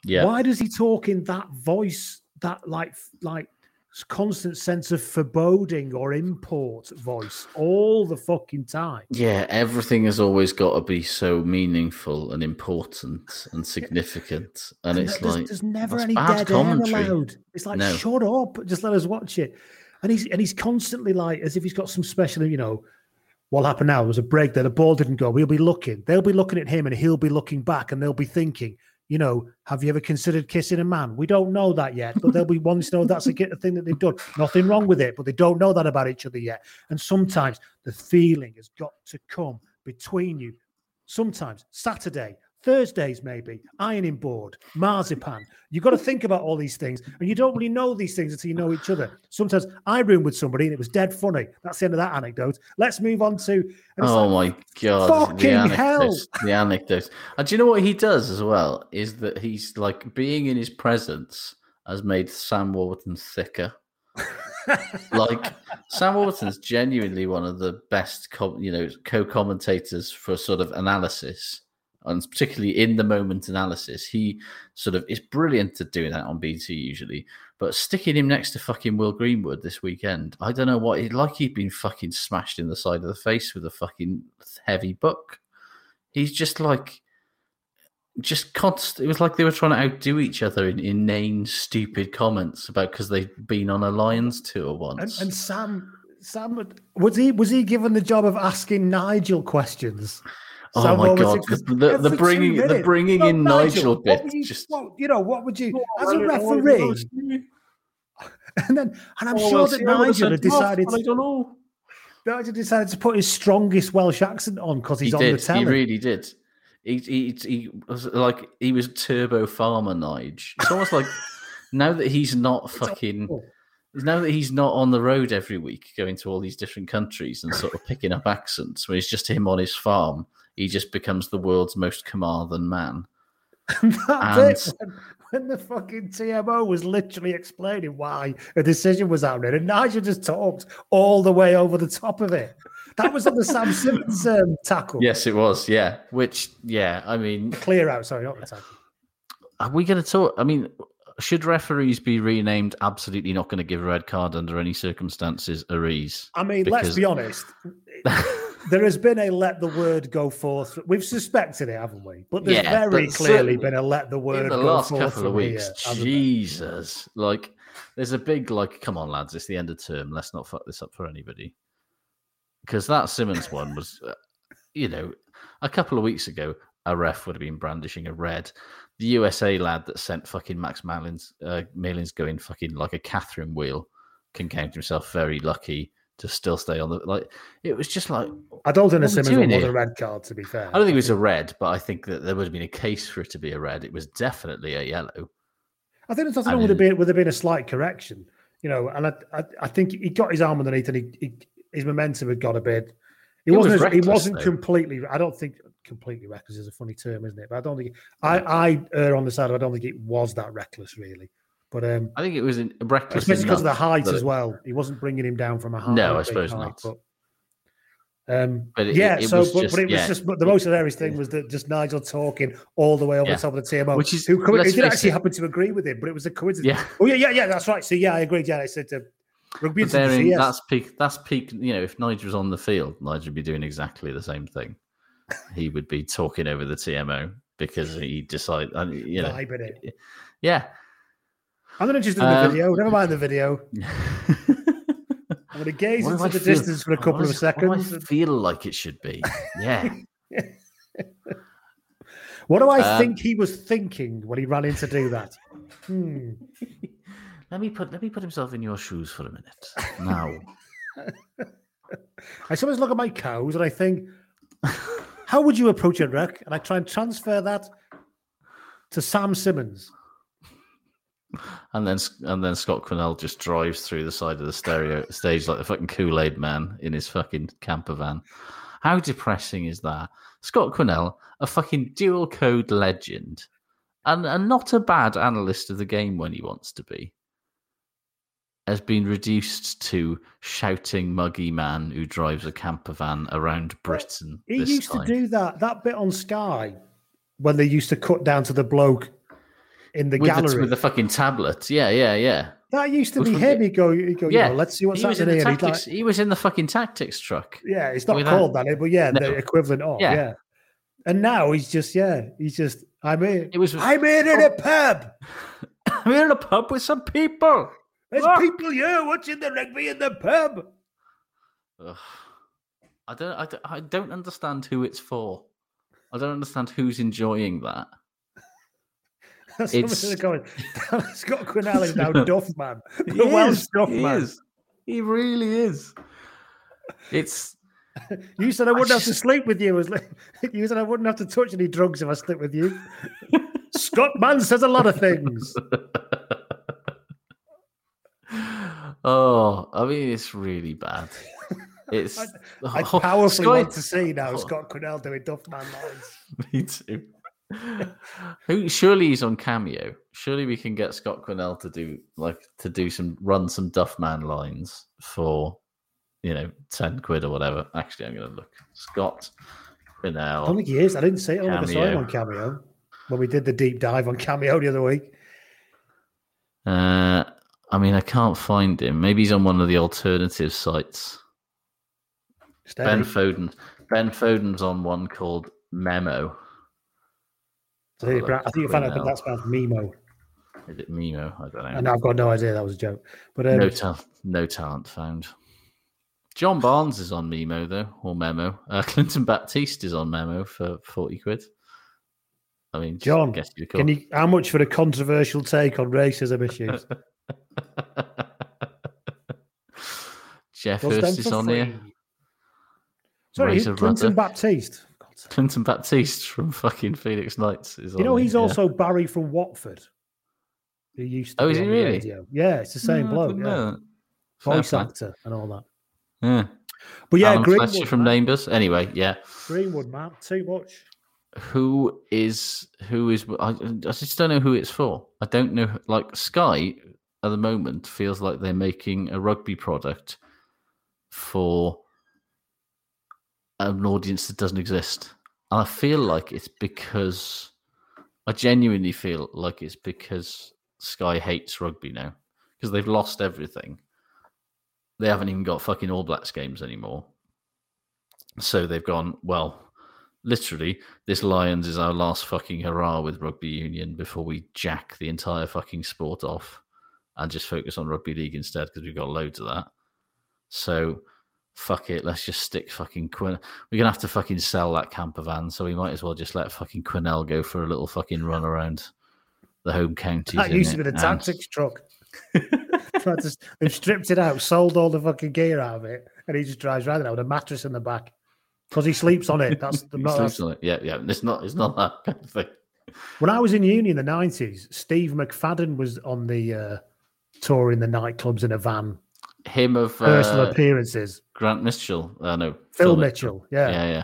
Yeah. Why does he talk in that voice, that like like constant sense of foreboding or import voice all the fucking time? Yeah, everything has always got to be so meaningful and important and significant, and, it's there's, like there's never any bad dead commentary. air allowed. It's like No. shut up, just let us watch it. And he's and he's constantly like as if he's got some special, you know. What happened now? There was a break there. The ball didn't go. We'll be looking. They'll be looking at him, and he'll be looking back, and they'll be thinking, you know, have you ever considered kissing a man? We don't know that yet, but they'll be wanting to know that's a thing that they've done. Nothing wrong with it, but they don't know that about each other yet. And sometimes the feeling has got to come between you. Sometimes Saturday, Thursdays, maybe ironing board, marzipan. You've got to think about all these things, and you don't really know these things until you know each other. Sometimes I roomed with somebody, and it was dead funny. That's the end of that anecdote. Let's move on to. Oh like, my god! fucking the hell. the anecdotes. And do you know what he does as well? Is that he's like being in his presence has made Sam Warburton thicker. like Sam Warburton's genuinely one of the best, com- you know, co-commentators for sort of analysis, and particularly in the moment analysis. He sort of is brilliant at doing that on BT usually, but sticking him next to fucking Will Greenwood this weekend, I don't know what. It like he'd been fucking smashed in the side of the face with a fucking heavy book. He's just like. Just constant. It was like they were trying to outdo each other in inane, stupid comments about because they'd been on a Lions tour once. and Sam, Sam was he was he given the job of asking Nigel questions? Oh Sam my god! God, 'cause the- the- the bringing- the minutes- bringing in Nigel what bit you- just- what- you know, what would you as I a don't know, I don't referee? And then, and I'm Oh, sure well, that see, I would've Nigel had sent him off, decided. I don't know. Nigel decided to put his strongest Welsh accent on because he's he on did. the telly. He really did. He, he, he was like he was Turbo Farmer Nige. It's almost like now that he's not fucking. awful. Now that he's not on the road every week, going to all these different countries and sort of picking up accents, when it's just him on his farm, he just becomes the world's most Carmarthen man. And- bit when, when the fucking TMO was literally explaining why a decision was happening, and Nigel just talked all the way over the top of it. That was on the Sam Simmons um, tackle. Yes, it was. Yeah, which yeah, I mean, Clear out, sorry, not the tackle. Are we going to talk? I mean, should referees be renamed? Absolutely not going to give a red card under any circumstances. Aries. I mean, let's be honest. there has been a let the word go forth. We've suspected it, haven't we? But there's Yeah, very but clearly been a let the word In the go last forth couple of weeks, here? Jesus, like there's a big like, come on, lads, it's the end of term. Let's not fuck this up for anybody. Because that Simmons one was, uh, you know, a couple of weeks ago, a ref would have been brandishing a red. The USA lad that sent fucking Max Malins, uh, Malins going fucking like a Catherine wheel can count himself very lucky to still stay on the like. It was just like I don't think the what are we Simmons one was a red card. To be fair, I don't think it was a red, but I think that there would have been a case for it to be a red. It was definitely a yellow. I think there's nothing I wrong with there mean- being with there being a slight correction, you know. And I, I, I think he got his arm underneath, and he, he his momentum had got a bit. He It was wasn't. he reckless, it wasn't though. completely. I don't think completely reckless is a funny term, isn't it? But I don't think. I I err on the side. Of, I don't think it was that reckless, really. But um, I think it was in, reckless. especially because of the height as well. He wasn't bringing him down from a high. No, I suppose height, not. But, um, But it- yeah, it so was but, just- but it was yeah. just but the most hilarious thing was that just Nigel talking all the way over Yeah. the top of the TMO, Which is- who co- let's did actually it- happen to agree with him, but it was a coincidence. Yeah. Oh yeah, yeah, yeah. That's right. So yeah, I agreed. Yeah, I said to rugby. Yes. that's peak. That's peak. You know, if Nigel was on the field, Nigel would be doing exactly the same thing. He would be talking over the TMO because he decided. You know, it. yeah. I'm not interested in the Um, video. Never mind the video. I'm going to gaze into the feel- distance for a couple of does- do I feel like it should be. Yeah. What do I Um, think he was thinking when he ran in to do that? Hmm. Let me put let me put himself in your shoes for a minute. Now, I sometimes look at my cows and I think, how would you approach a wreck? And I try and transfer that to Sam Simmons. and then and then Scott Quinnell just drives through the side of the stereo stage like the fucking Kool Aid man in his fucking camper van. How depressing is that? Scott Quinnell, a fucking dual code legend, and and not a bad analyst of the game when he wants to be, has been reduced to shouting muggy man who drives a camper van around Britain. He used time. to do that, that bit on Sky when they used to cut down to the bloke in the with gallery. the, with the fucking tablet. Yeah, yeah, yeah. that used to Which be him. He'd go, he'd go Yeah, you know, let's see what's he was in happening the here. And he'd tactics. he was in the fucking tactics truck. yeah, it's not called that. but yeah, No. the equivalent of, Yeah. yeah. And now he's just, yeah, he's just, I'm. It was. I'm in a oh. pub. I'm in a pub with some people. There's Look. people here watching the rugby in the pub. Ugh. I don't. I don't. I don't understand who it's for. I don't understand who's enjoying that. That's It's- going. Scott Quinnell is now Duff Man. He The Welsh is, Duff he Man. is. He really is. It's. You said I wouldn't have to sleep with you. As you said I wouldn't have to touch any drugs if I slept with you. Scott Man says a lot of things. Oh, I mean, it's really bad. It's. I Oh, powerfully want to see now Oh. Scott Quinnell doing Duff Man lines. Me too. Who surely he's on cameo. Surely we can get Scott Quinnell to do like to do some run some Duffman lines for you know ten quid or whatever. Actually, I'm gonna look Scott I don't think he is. I didn't see it. I I saw him on Cameo when we did the deep dive on Cameo the other week. Uh, I mean, I can't find him. Maybe he's on one of the alternative sites. Ben Foden. Ben Foden's on one called Memo. I think, I think you found out that that's spelled Mimo, Is it Memo? I don't know. and I've got no idea that was a joke. But um, no, ta- no talent found. John Barnes is on Memo though, or Memo. Uh, Clinton Baptiste is on Memo for forty quid. I mean, John, guess you can you how much for a controversial take on racism issues? Jeff What's Hurst is on free? here. Sorry, Razor Clinton Rudder. Baptiste. Clinton Baptiste from fucking Phoenix Nights is on. You know, here, he's yeah. also Barry from Watford. Who used to Oh, be is he really? radio. Yeah, it's the same No, bloke. Yeah. know that. Fair Voice play. actor and all that. Yeah. But yeah, Alan Greenwood, Fletcher from man. Neighbours. Anyway, yeah. Greenwood, man, too much. who is who is I, I just don't know who it's for i don't know like sky at the moment feels like they're making a rugby product for an audience that doesn't exist. And i feel like it's because i genuinely feel like it's because sky hates rugby now because they've lost everything. They haven't even got fucking all blacks games anymore. So they've gone well literally, this Lions is our last fucking hurrah with rugby union before we jack the entire fucking sport off and just focus on rugby league instead because we've got loads of that. So fuck it, let's just stick fucking Quinn. We're gonna have to fucking sell that camper van, so we might as well just let fucking Quinnell go for a little fucking run around the home counties. That used to be the tactics truck. They've stripped it out, sold all the fucking gear out of it, and he just drives around it with a mattress in the back because he sleeps on it. That's the He not, sleeps on it. Yeah, yeah. It's not. It's not that kind of thing. When I was in uni in the nineties, Steve McFadden was on the uh, tour in the nightclubs in a van. him of personal uh, appearances. Grant Mitchell. Uh, no, Phil, Mitchell. Yeah. Yeah, yeah.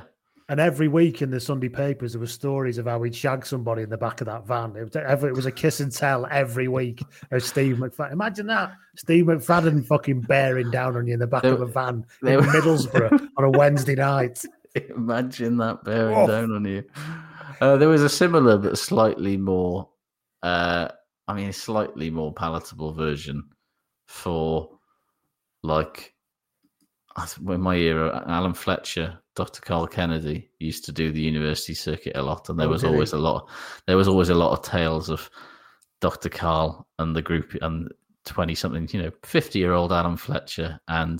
And every week in the Sunday papers, there were stories of how he'd shag somebody in the back of that van. It was, it was a kiss and tell every week of Steve McFadden. Imagine that. Steve McFadden fucking bearing down on you in the back They- of a van in were- Middlesbrough on a Wednesday night. Imagine that bearing Oh. down on you. Uh, there was a similar but slightly more, uh, I mean, a slightly more palatable version for like when my era, Alan Fletcher, Dr. Carl Kennedy used to do the university circuit a lot, and there Oh, was he? always a lot. There was always a lot of tales of Dr. Carl and the group and twenty something, you know, fifty year old Alan Fletcher and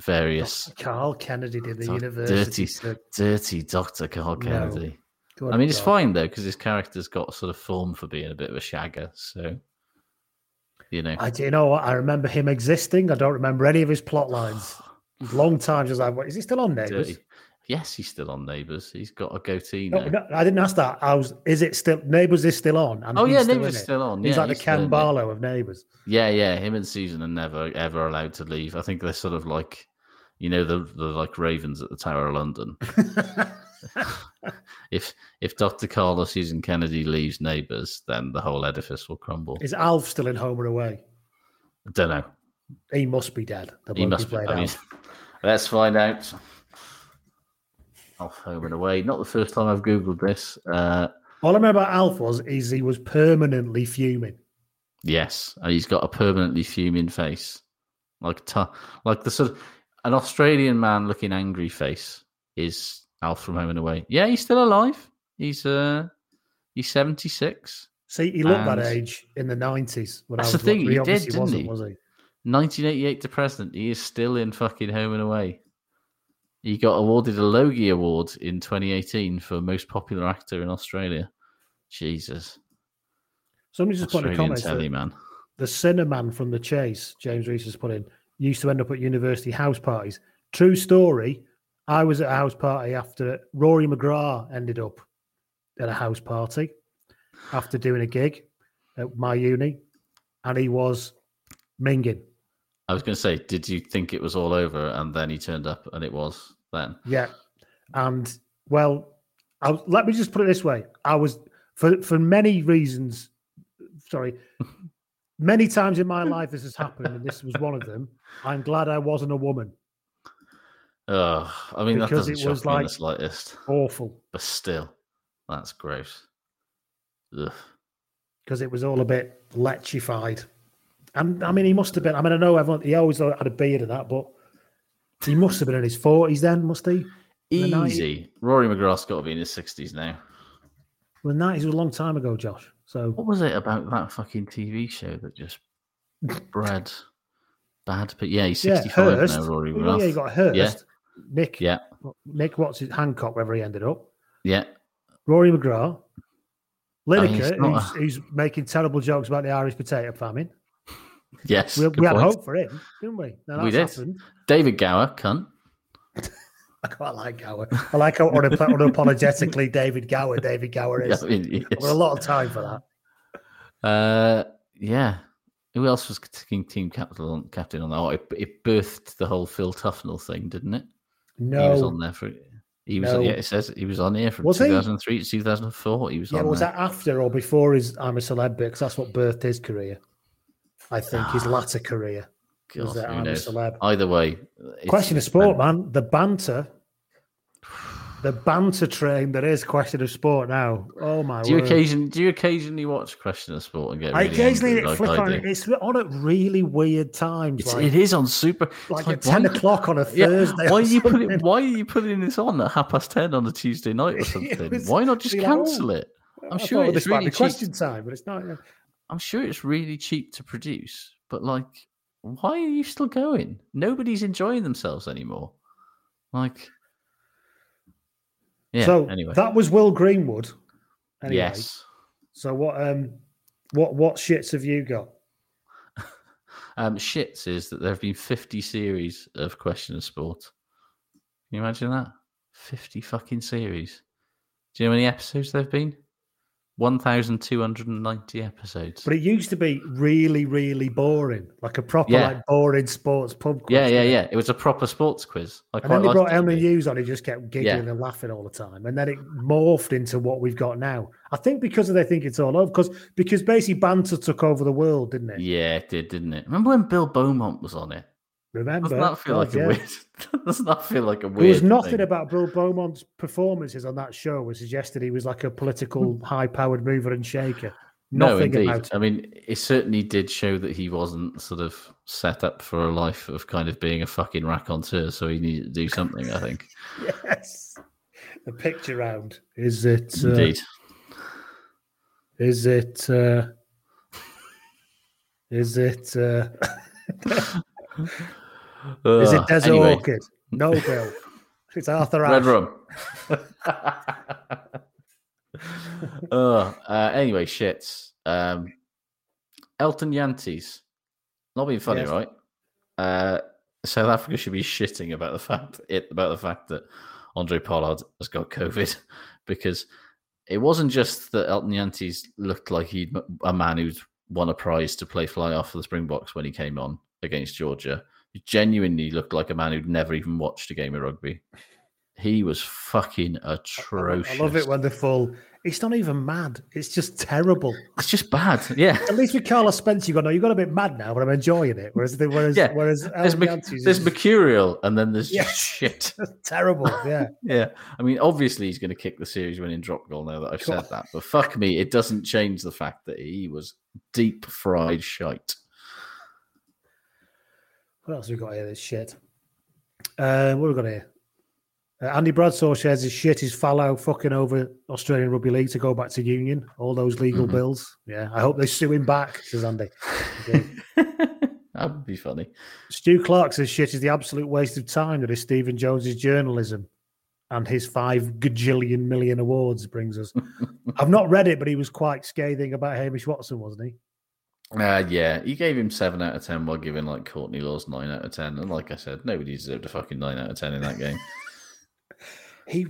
various Carl Kennedy did the Doc- university. dirty, cir- dirty Dr. Carl No. Good I mean, it's fine though because his character's got sort of form for being a bit of a shagger. So, you know, I do you know what? I remember him existing. I don't remember any of his plot lines. Long time I what is he still on Neighbours? dirty. Yes, he's still on Neighbours. He's got a goatee No, now. no, I didn't ask that. I was. Is it still Neighbours? Is still on? And Oh, yeah, still Neighbours is still on. He's Yeah, like the he's still Ken. Barlow of Neighbours. Yeah, yeah. Him and Susan are never ever allowed to leave. I think they're sort of like, you know, the the like ravens at the Tower of London. if if Dr. Carlos Susan Kennedy leaves Neighbours, then the whole edifice will crumble. Is Alf still in Home and Away? I don't know. He must be dead. He must be. I mean, Alf. let's find out. Off home and away. Not the first time I've googled this. Uh, All I remember about Alf was is he was permanently fuming. yes, and he's got a permanently fuming face, like t- like the sort of an Australian man looking angry face is Alf from Home and Away. Yeah, he's still alive. He's uh, he's seventy six. See, he looked that age in the nineties. That's I the thing. watching. He, did, didn't wasn't, he? was he? 1988 to present, he is still in fucking Home and Away. He got awarded a Logie Award in 2018 for most popular actor in Australia. Jesus, Somebody just put in the Australian comments telly man. the Sinnerman from the Chase, James Reese has put in, used to end up at university house parties. True story. I was at a house party after Rory McGrath ended up at a house party after doing a gig at my uni, and he was minging. I was going to say, did you think it was all over and then he turned up and it was then? Yeah, and well, I, was- let me just put it this way: I was for for many reasons. Sorry, many times in my life this has happened, and this was one of them. I'm glad I wasn't a woman. Oh, I mean, that doesn't it shock was me in like- the slightest, Awful, but still, that's gross. Ugh. because it was all a bit lechified. And I mean, he must have been. I mean, I know everyone. He always had a beard and that, but he must have been in his forties then, must he? In the 90s? Easy. Rory McGrath's got to be in his 60s now. Well, the nineties was a long time ago, Josh. So What was it about that fucking TV show that just bred bad? But yeah, he's 65 Hurst. now, Rory McGrath. yeah, you got Hurst. Yeah, Nick. yeah, Nick, what's his Hancock? Wherever he ended up. yeah. Rory McGrath, I mean, Lineker, not who's, who's making terrible jokes about the Irish potato famine. Yes, We, we had hope for him, didn't we? We did. happened. David Gower, cunt. I quite like Gower. I like how unap- unapologetically David Gower, David Gower is. Yeah, I mean, yes. a lot of time for that. Uh, yeah. Who else was team team captain on, captain on that? Oh, it, it birthed the whole Phil Tufnell thing, didn't it? No, he was on there for. He was. No. Yeah, it says he was on here from Was he? 2003 to 2004. He was Yeah, on was there. that after or before his I'm a Celeb bit? Because that's what birthed his career. I think his ah. latter career was God, that who I'm a knows? Celeb. Either way, Question of sport, man. The banter. The banter train that is question of sport now. Oh my Do you word. occasion do you occasionally watch Question of Sport and get? I Really occasionally angry like flick I on it. It's on at really weird times. It's, like, it is on super. like it's at 10 why- o'clock on a Yeah, Thursday. Why are you putting? Why are you putting this on at half past ten on a Tuesday night or something? was- why not just like, oh, cancel it? I I'm thought sure it's really cheap. question time, but it's not. yeah. I'm sure it's really cheap to produce, but like, why are you still going? Nobody's enjoying themselves anymore. Like, yeah. so anyway, that was Will Greenwood. Anyway, yes. So what? Um, what what shits have you got? Um, shits is that there have been 50 series of Question of Sport. Can you imagine that? 50 fucking series. Do you know how many episodes there have been? 1,290 episodes. But it used to be really, really boring, like a proper, Yeah. like boring sports pub. Quiz, Yeah, yeah, yeah. It was a proper sports quiz. I And then they brought. Emlyn Hughes on, he just kept giggling Yeah. and laughing all the time. And then it morphed into what we've got now. I think because they think it's all over, because because basically banter took over the world, didn't it? Yeah, it did, didn't it? Remember when Bill Beaumont was on it? Remember? Doesn't that feel like a weird? Doesn't that feel like a weird? There was nothing thing? about Bill Beaumont's performances on that show which suggested he was like a political high-powered mover and shaker. Hmm. No, indeed. I mean, it certainly did show that he wasn't sort of set up for a life of kind of being a fucking raconteur. So he needed to do something. I think. Yes. The picture round. Is it uh, Indeed. Is it uh is it uh is it Desert anyway, Orchid? No, Bill. It's Arthur Red rum. Ugh, uh, anyway, shits. Um, Elton Jantjies. Not being funny, Yes. right? Uh, South Africa should be shitting about the fact it about the fact that Andre Pollard has got COVID because it wasn't just that Elton Jantjies looked like he a man who'd won a prize to play fly off for the Springboks when he came on against Georgia. He genuinely looked like a man who'd never even watched a game of rugby. He was fucking atrocious. I love it when they're full. It's not even mad. It's just terrible. It's just bad. Yeah. At least with Carlos Spencer, you go, no, you got a bit mad now, but I'm enjoying it. Whereas, the, whereas, Yeah. whereas There's, there's Mercurial and then there's Yeah. just shit. terrible. Yeah. Yeah. I mean, obviously he's going to kick the series winning drop goal now that I've said that. But fuck me, it doesn't change the fact that he was deep fried shite. What else have we got here? This shit. Uh, what have we got here? Uh, Andy Bradshaw shares his shit is Folau fucking over Australian Rugby League to go back to union. All those legal Mhm. bills. Yeah, I hope they sue him back, says Andy. That would be funny. Stu Clark says shit is the absolute waste of time that is Stephen Jones's journalism and his five gajillion million awards brings us. I've not read it, but he was quite scathing about Hamish Watson, wasn't he? Uh, yeah, he gave him seven out of ten while giving like Courtney Lawes nine out of ten. And like I said, nobody deserved a fucking nine out of ten in that game. He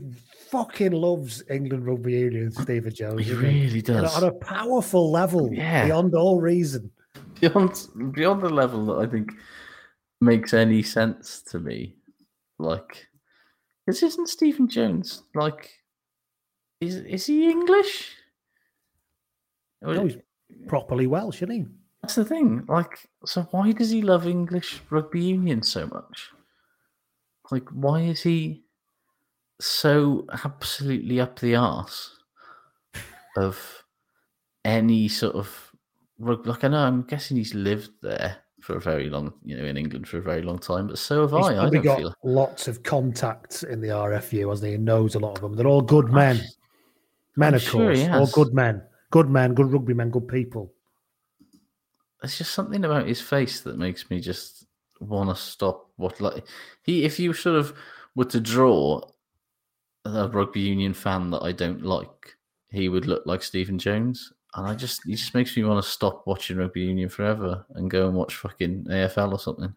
fucking loves England rugby union, Stephen Jones. He really On a- does. On a powerful level, Yeah. beyond all reason. beyond beyond the level that I think makes any sense to me. Like, this isn't Stephen Jones. Like, is is he English? No, he's properly Welsh, isn't he? That's the thing. Like, so why does he love English rugby union so much? Like, why is he so absolutely up the arse of any sort of rugby? Like, I know, I'm guessing he's lived there for a very long, you know, in England for a very long time, but so have He's I. I don't got feel. lots of contacts in the RFU, hasn't he? And knows a lot of them. They're all good men. Men, I'm of sure he course. All good men. Good men, good rugby men, good people. There's just something about his face that makes me just want to stop. What like he, if you sort of were to draw a rugby union fan that I don't like, he would look like Stephen Jones, and I just he just makes me want to stop watching rugby union forever and go and watch fucking AFL or something.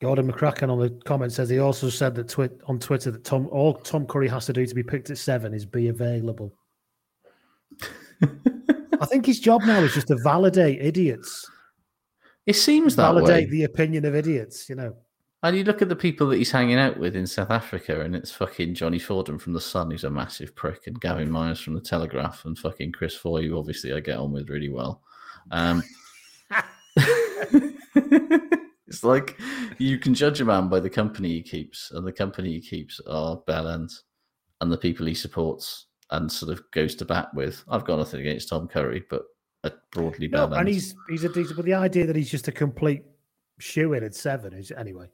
Gordon McCracken on the comment says he also said that twi- on Twitter that Tom all Tom Curry has to do to be picked at seven is be available. I think his job now is just to validate idiots. It seems that validate way. the opinion of idiots, you know. And you look at the people that he's hanging out with in South Africa, and it's fucking Johnny Fordham from The Sun, who's a massive prick, and Gavin Mairs from The Telegraph, and fucking Chris Foy, who obviously I get on with really well. Um, it's like you can judge a man by the company he keeps, and the company he keeps are bell ends, and the people he supports and sort of goes to bat with. I've got nothing against Tom Curry, but a broadly No, bell and he's he's a decent, but the idea that he's just a complete shoe in at seven is anyway.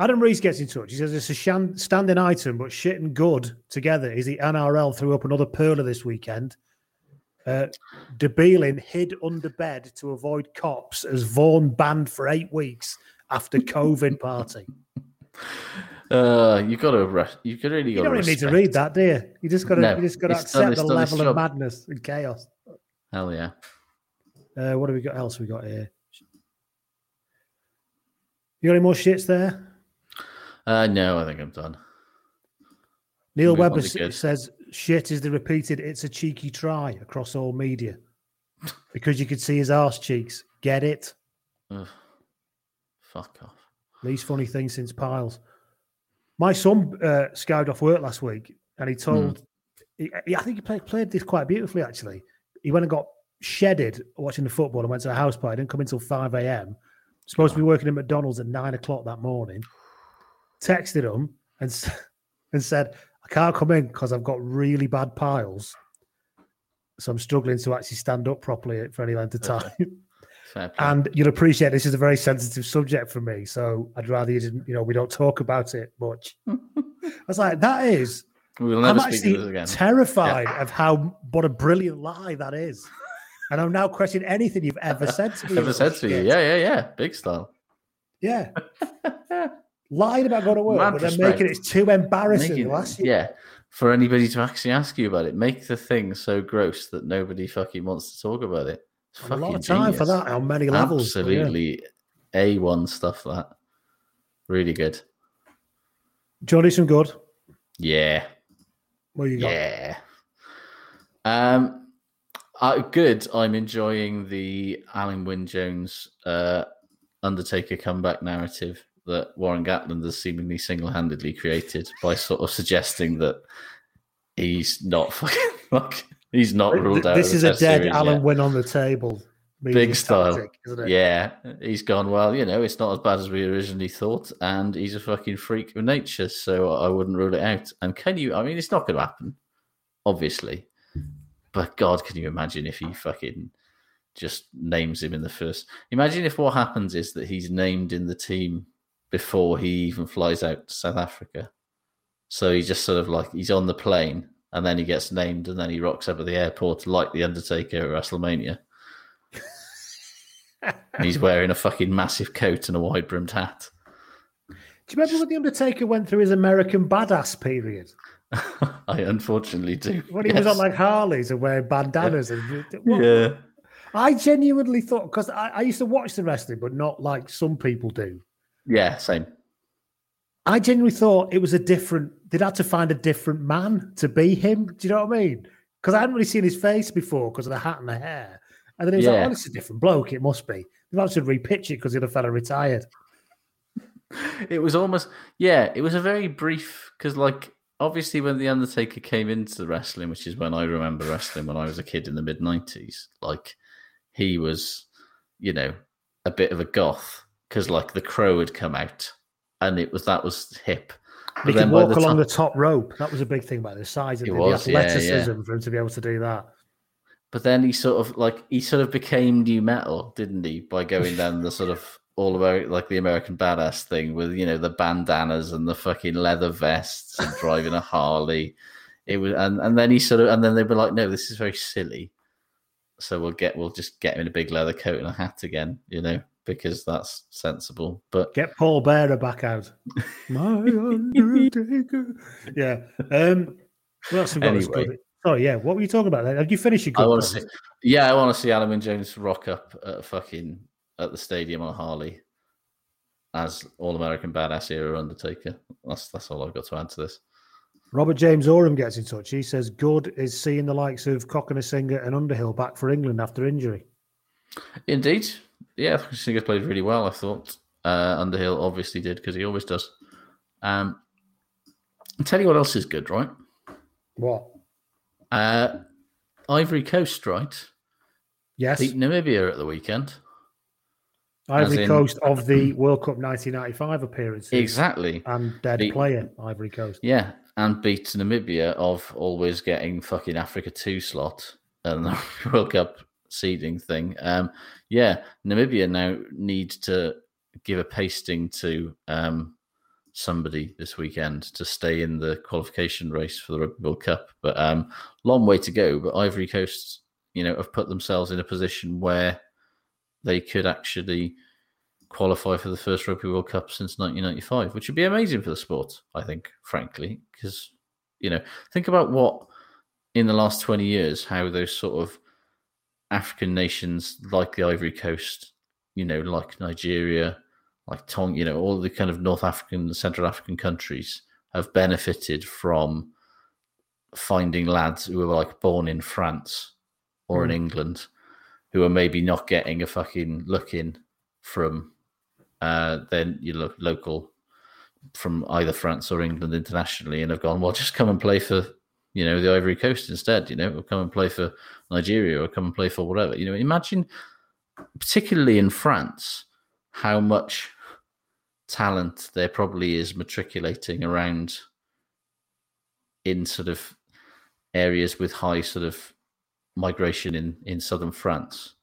Adam Rees gets in touch. He says it's a shan- standing item, but shit and good together is the NRL threw up another pearler this weekend. Uh, De Belin hid under bed to avoid cops as Vaughan banned for eight weeks after COVID party. Uh, you got to. You could really You don't really need to read that, do you? You just got to No, you just got to accept the level of madness and chaos. Hell yeah. Uh, what have we got else? We got here. You got any more shits there? Uh, no, I think I'm done. Neil Move Webber to s- good. says shit is the repeated "It's a cheeky try" across all media because you could see his arse cheeks. Get it? Ugh. Fuck off. Least funny thing since Piles. My son uh, scouted off work last week, and he told. He, he- I think he played, played this quite beautifully. Actually, he went and got shedded watching the football and went to a house party. Didn't come until five a.m. Supposed to be working at McDonald's at nine o'clock that morning. Texted him and and said, "I can't come in because I've got really bad piles, so I'm struggling to actually stand up properly for any length of time." And you'll appreciate this is a very sensitive subject for me, so I'd rather you didn't. You know, we don't talk about it much. I was like, that is. we will I'm never speak actually again. terrified of how what a brilliant lie that is, and I'm now questioning anything you've ever said to me. Ever said to you? Yeah, yeah, yeah. Big style. yeah. Lying about going to work, Mad but then making it too embarrassing. Making- last year. yeah. For anybody to actually ask you about it, make the thing so gross that nobody fucking wants to talk about it. A lot of time for that on many levels. but yeah. Absolutely A1 stuff, that. Really good. Johnny, some good. Yeah. What you got? Yeah. Um, uh, good. I'm enjoying the Alun Wyn Jones uh, Undertaker comeback narrative that Warren Gatland has seemingly single handedly created by sort of suggesting that he's not fucking like he's not ruled out. This is a dead series Alan yet. win on the table. Big style. tactic, isn't it? Yeah, he's gone. Well, you know, it's not as bad as we originally thought, and he's a fucking freak of nature, so I wouldn't rule it out. And can you? I mean, it's not going to happen, obviously. But God, can you imagine if he fucking just names him in the first? Imagine if what happens is that he's named in the team before he even flies out to South Africa. So he just sort of like he's on the plane, and then he gets named, and then he rocks up at the airport like the Undertaker at WrestleMania. And he's wearing a fucking massive coat and a wide brimmed hat. Do you remember when the Undertaker went through his American badass period? I unfortunately do. When he was on like Harleys and wearing bandanas and What- yeah. I genuinely thought because I, I used to watch the wrestling, but not like some people do. Yeah, same. I genuinely thought it was a different. They'd had to find a different man to be him. Do you know what I mean? Because I hadn't really seen his face before because of the hat and the hair. And then it was like, Yeah. "Oh, this is a different bloke. It must be." They've had to repitch it because the other fella retired. It was almost yeah, it was a very brief because like obviously when the Undertaker came into wrestling, which is when I remember wrestling when I was a kid in the mid nineties, like he was, you know, a bit of a goth because like the crow had come out and it was that was hip. He then could walk the along the top rope. That was a big thing about the size and the was, yeah, yeah. athleticism for him to be able to do that. But then he sort of like he sort of became new metal, didn't he? By going down the sort of all about like the American badass thing with you know the bandanas and the fucking leather vests and driving a Harley. It was and, and then he sort of and then they were like, no, this is very silly. So we'll get we'll just get him in a big leather coat and a hat again, you know, because that's sensible. But Get Paul Bearer back out. My Undertaker. Yeah. Um, what else have we got that's Anyway. good? Sorry, yeah. What were you talking about? Then? Have you finished your I want to see, yeah, I want to see Alun Wyn Jones rock up at fucking at the stadium on a Harley as All American Badass era Undertaker. That's that's all I've got to add to this. Robert James Oram gets in touch. He says, Good is seeing the likes of Cockney Singer and Underhill back for England after injury. Indeed, yeah, Singer played really well. I thought uh, Underhill obviously did because he always does. Um, I'll tell you what else is good, right? What? Uh, Ivory Coast, right? Yes. Beat Namibia at the weekend. Ivory in- Coast of the World Cup 1995 appearance. Exactly. And dead Beat- player, Ivory Coast. Yeah, and beat Namibia of always getting fucking Africa two slot and the World Cup seeding thing. Um, yeah, Namibia now need to give a pasting to um, somebody this weekend to stay in the qualification race for the Rugby World Cup. But um, long way to go. But Ivory Coast, you know, have put themselves in a position where they could actually qualify for the first Rugby World Cup since 1995, which would be amazing for the sport, I think, frankly, because, you know, think about what in the last 20 years, how those sort of African nations like the Ivory Coast, you know, like Nigeria, like Tong, you know, all the kind of North African, Central African countries have benefited from finding lads who are like born in France or in Mm. England who are maybe not getting a fucking look in from uh, then you look local from either France or England internationally and have gone, well, just come and play for, you know, the Ivory Coast instead, you know, or come and play for Nigeria or come and play for whatever. You know, imagine, particularly in France, how much talent there probably is matriculating around in sort of areas with high sort of migration in, in southern France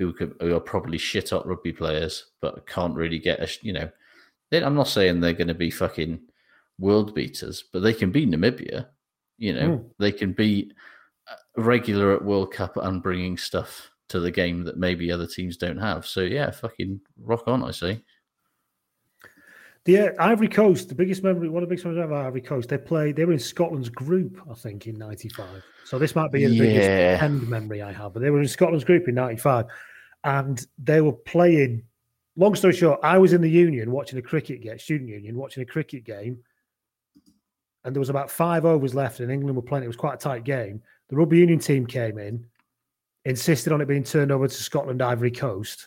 who, could, who are probably shit up rugby players but can't really get a, you know, I'm not saying they're going to be fucking world beaters, but they can be Namibia. You know, Mm. they can be uh, regular at World Cup and bringing stuff to the game that maybe other teams don't have. So yeah, fucking rock on, I say. The uh, Ivory Coast, the biggest memory, one of the biggest memories of Ivory Coast, they played, they were in Scotland's group, I think, in 95. So this might be the Yeah. biggest end memory I have, but they were in Scotland's group in 95. And they were playing, long story short, I was in the union watching a cricket game, student union, watching a cricket game. And there was about five overs left, and England were playing. It was quite a tight game. The rugby union team came in, insisted on it being turned over to Scotland Ivory Coast.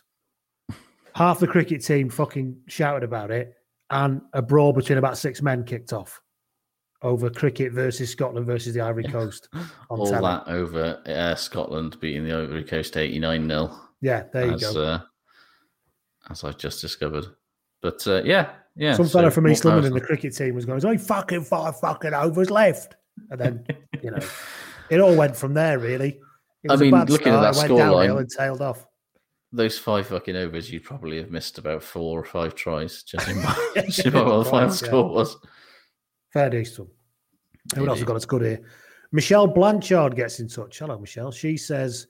Half the cricket team fucking shouted about it, and a brawl between about six men kicked off over cricket versus Scotland versus the Ivory Coast on All telly. that over uh, Scotland beating the Ivory Coast 89 0. Yeah, there you as, go. Uh, as I've just discovered. But uh, yeah, yeah. Some so fella from East London in the cricket team was going, "There's only fucking five fucking overs left," and then you know, it all went from there. Really, it I mean, a bad looking at that it went downhill scoreline- and tailed off. those five fucking overs, you'd probably have missed about four or five tries, judging by, judging by what the final yeah. score was. Fair him. Who else has got us good here? Michelle Blanchard gets in touch. Hello, Michelle. She says,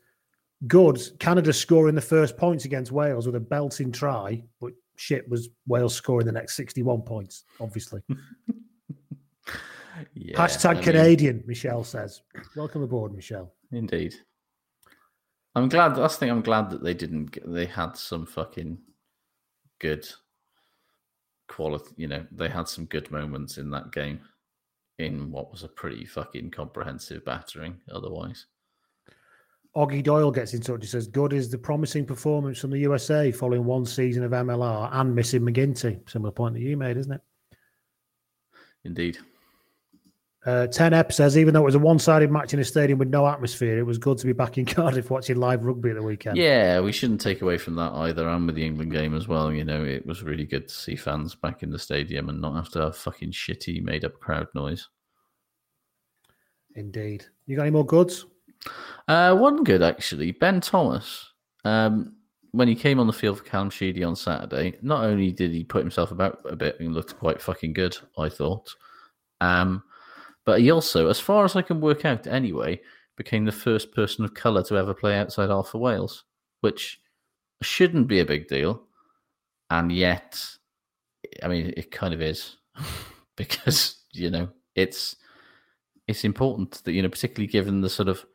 "Good. Canada scoring the first points against Wales with a belting try, but shit was Wales scoring the next sixty-one points. Obviously." Yeah, Hashtag I mean, Canadian. Michelle says, "Welcome aboard, Michelle." Indeed. I'm glad. That's the thing. I'm glad that they didn't. Get, they had some fucking good quality. You know, they had some good moments in that game. In what was a pretty fucking comprehensive battering. Otherwise, Oggy Doyle gets in touch. He says, "Good is the promising performance from the USA following one season of MLR and missing MacGinty." Similar point that you made, isn't it? indeed. Uh, 10 Ep says, even though it was a one sided match in a stadium with no atmosphere, it was good to be back in Cardiff watching live rugby at the weekend. Yeah, we shouldn't take away from that either. And with the England game as well, you know, it was really good to see fans back in the stadium and not have to have fucking shitty made up crowd noise. Indeed. You got any more goods? Uh, one good actually, Ben Thomas. Um, when he came on the field for Callum Sheedy on Saturday, not only did he put himself about a bit and looked quite fucking good, I thought, um, but he also, as far as I can work out anyway, became the first person of colour to ever play outside for Wales, which shouldn't be a big deal, and yet, I mean, it kind of is because you know it's it's important that you know, particularly given the sort of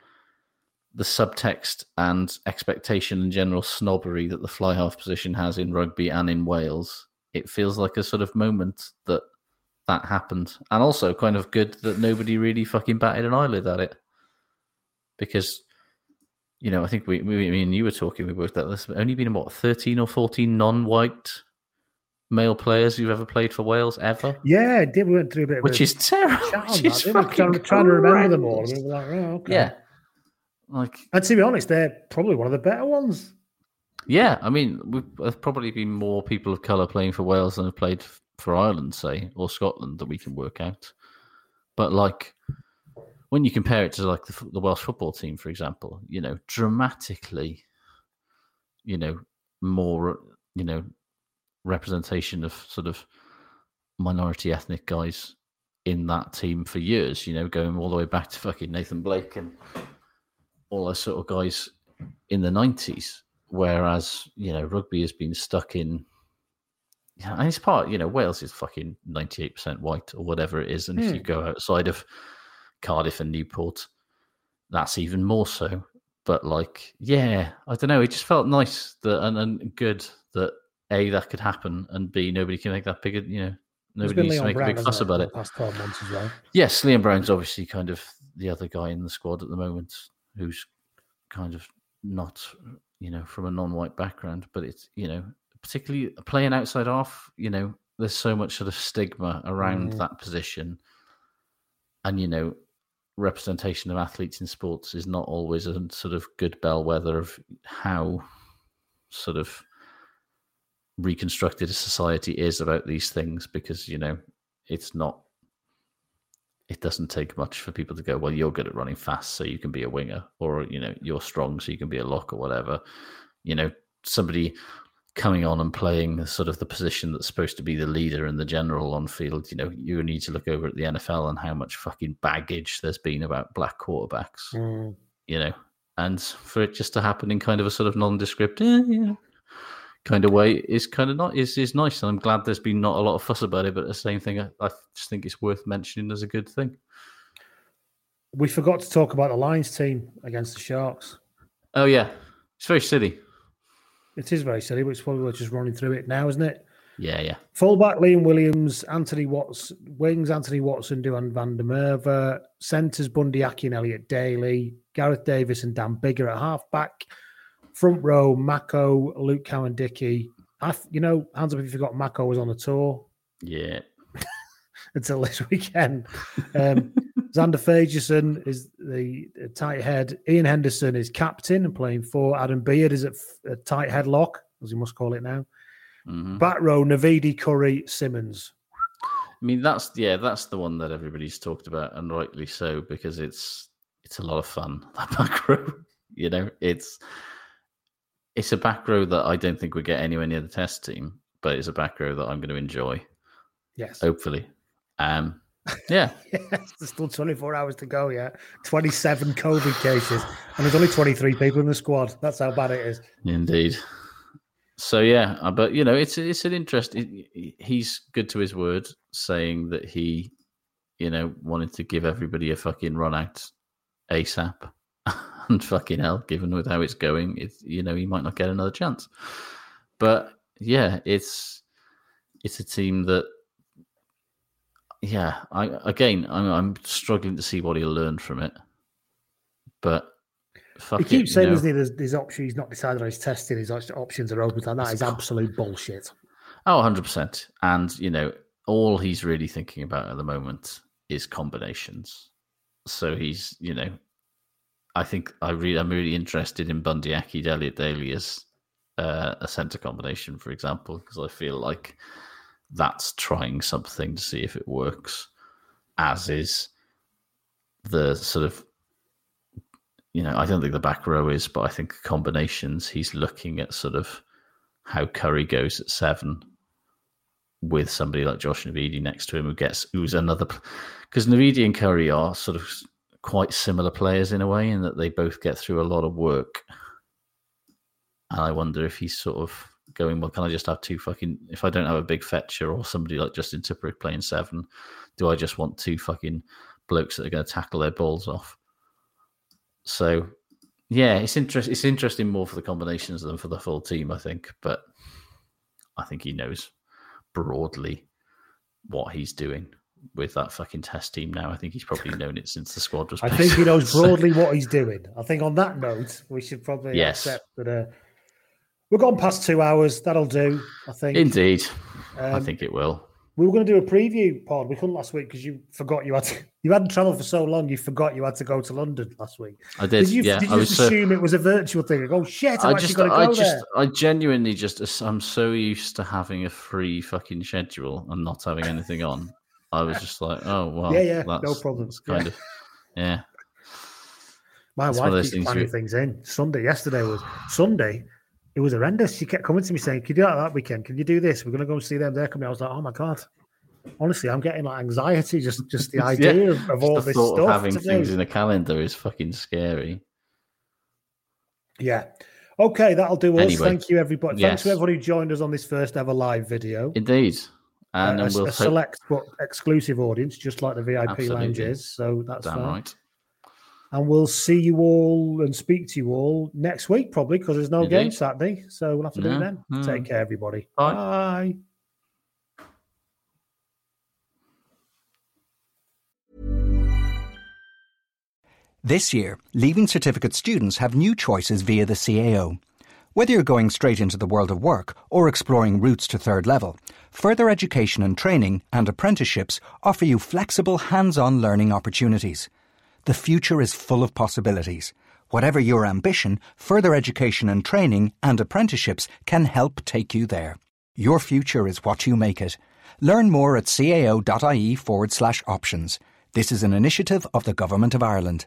the subtext and expectation and general snobbery that the fly half position has in rugby and in Wales, it feels like a sort of moment that that happened, and also kind of good that nobody really fucking batted an eyelid at it, because you know I think we, we me and you were talking, we worked out this only been what thirteen or fourteen non-white male players who've ever played for Wales ever, Yeah. We went through a bit of which is terrible. Which is fucking trying, trying to remember them all. And we were like, oh, okay. Yeah, like And to be honest, they're probably one of the better ones. Yeah, I mean, there's probably been more people of colour playing for Wales than have played for Ireland, say, or Scotland that we can work out. But like, when you compare it to like the, the Welsh football team, for example, you know, dramatically, you know, more, you know, representation of sort of minority ethnic guys in that team for years. You know, going all the way back to fucking Nathan Blake and all those sort of guys in the nineties. Whereas, you know, rugby has been stuck in and it's part, you know, Wales is fucking ninety eight percent white or whatever it is. And if you Hmm. go outside of Cardiff and Newport, that's even more so. But like, yeah, I don't know. It just felt nice that and, and good that A that could happen and B nobody can make that big you know nobody needs to make Brown a big fuss there, about it. past 12 months as well. Yes, Leon Brown's obviously kind of the other guy in the squad at the moment who's kind of not, you know, from a non-white background, but it's you know, particularly playing outside off, you know, there's so much sort of stigma around Mm. that position, and you know, representation of athletes in sports is not always a sort of good bellwether of how sort of reconstructed a society is about these things because you know it's not it doesn't take much for people to go well you're good at running fast so you can be a winger or you know you're strong so you can be a lock or whatever you know somebody coming on and playing sort of the position that's supposed to be the leader and the general on field you know you need to look over at the NFL and how much fucking baggage there's been about black quarterbacks Mm. you know, and for it just to happen in kind of a sort of nondescript, eh, yeah, kind of way is kind of not is is nice, and I'm glad there's been not a lot of fuss about it. But the same thing, I, I just think it's worth mentioning as a good thing. We forgot to talk about the Lions team against the Sharks. Oh yeah, it's very silly. It is very silly, but it's probably just running through it now, isn't it? Yeah, yeah, Fullback Liam Williams, Anthony Watts, wings Anthony Watson, Duhan van der Merwe, centres Bundee Aki and Elliot Daly, Gareth Davies and Dan Biggar at halfback, front row Mako, Luke Cowan Dickie. I, you know, hands up if you forgot Mako was on the tour yeah. until this weekend. Um, Zander Fagerson is the, tight head. Iain Henderson is captain and playing for. Adam Beard is at a tight head lock, as you must call it now. Mhm. Back row Navidi, Curry, Simmonds. I mean, that's yeah, that's the one that everybody's talked about, and rightly so, because it's it's a lot of fun. That back row, you know, it's it's a back row that I don't think we get anywhere near the test team, but it's a back row that I'm going to enjoy, Yes. hopefully. Um, yeah, Yes, there's still 24 hours to go, yeah. 27 COVID cases, and there's only 23 people in the squad. That's how bad it is. Indeed. So yeah, uh, but you know, it's it's an interest. he- he- He's good to his word, saying that he, you know, wanted to give everybody a fucking run out ASAP, and fucking hell, given with how it's going, it's you know he might not get another chance. But yeah, it's it's a team that, yeah, I again, I'm I'm struggling to see what he'll learn from it, but. Fuck he it, keeps you saying, know. isn't he, there's, there's options, he's not decided on his testing, his options are open, and that is absolute bullshit. Oh, 100%. And, you know, all he's really thinking about at the moment is combinations. So he's, you know, I think I really, I'm really interested in Bundee Aki Elliot Daly as uh, a centre combination, for example, because I feel like that's trying something to see if it works, as is the sort of you know, I don't think the back row is, but I think combinations. He's looking at sort of how Curry goes at seven with somebody like Josh Navidi next to him, who gets who's another because Navidi and Curry are sort of quite similar players in a way, in that they both get through a lot of work. And I wonder if he's sort of going, well, can I just have two fucking? If I don't have a big fetcher or somebody like Justin Tipuric playing seven, do I just want two fucking blokes that are going to tackle their balls off? So, yeah, it's interest. It's interesting more for the combinations than for the full team, I think. But I think he knows broadly what he's doing with that fucking test team now. I think he's probably known it since the squad was. I think he knows So- broadly what he's doing. I think on that note, we should probably Yes. accept that uh, we've gone past two hours. That'll do, I think. Indeed, I Um, think it will. We were going to do a preview pod. We couldn't last week because you forgot you had to, you hadn't travelled for so long. You forgot you had to go to London last week. I did. you, yeah, did I you was just so- assume it was a virtual thing? Like, oh shit! I'm I actually just, go I there. just, I genuinely just, I'm so used to having a free fucking schedule and not having anything on. I was just like, oh well, Yeah, yeah, no problem. kind Yeah. of, yeah. My wife keeps things planning you- things in. Sunday, yesterday was Sunday. It was horrendous. She kept coming to me saying, "Can you do that that weekend? Can you do this? We're going to go and see them. They're coming." I was like, "Oh my god!" Honestly, I'm getting like anxiety just just the idea Yeah, of, of all the this thought stuff. of having to things in a calendar is fucking scary. Yeah. Okay, that'll do us. Anyway, Thank you, everybody. Thanks to yes. everybody who joined us on this first ever live video. Indeed, and Uh, then we'll a hope- select but exclusive audience, just like the VIP Absolutely. is. So that's Damn fine. right. And we'll see you all and speak to you all next week, probably because there's no Indeed. game Saturday. So we'll have to do it then. no. Take care, everybody. Bye. Bye. This year, Leaving Certificate students have new choices via the CAO. Whether you're going straight into the world of work or exploring routes to third level, further education and training and apprenticeships offer you flexible hands on learning opportunities. The future is full of possibilities. Whatever your ambition, further education and training and apprenticeships can help take you there. Your future is what you make it. Learn more at cao.ie forward slash options. This is an initiative of the Government of Ireland.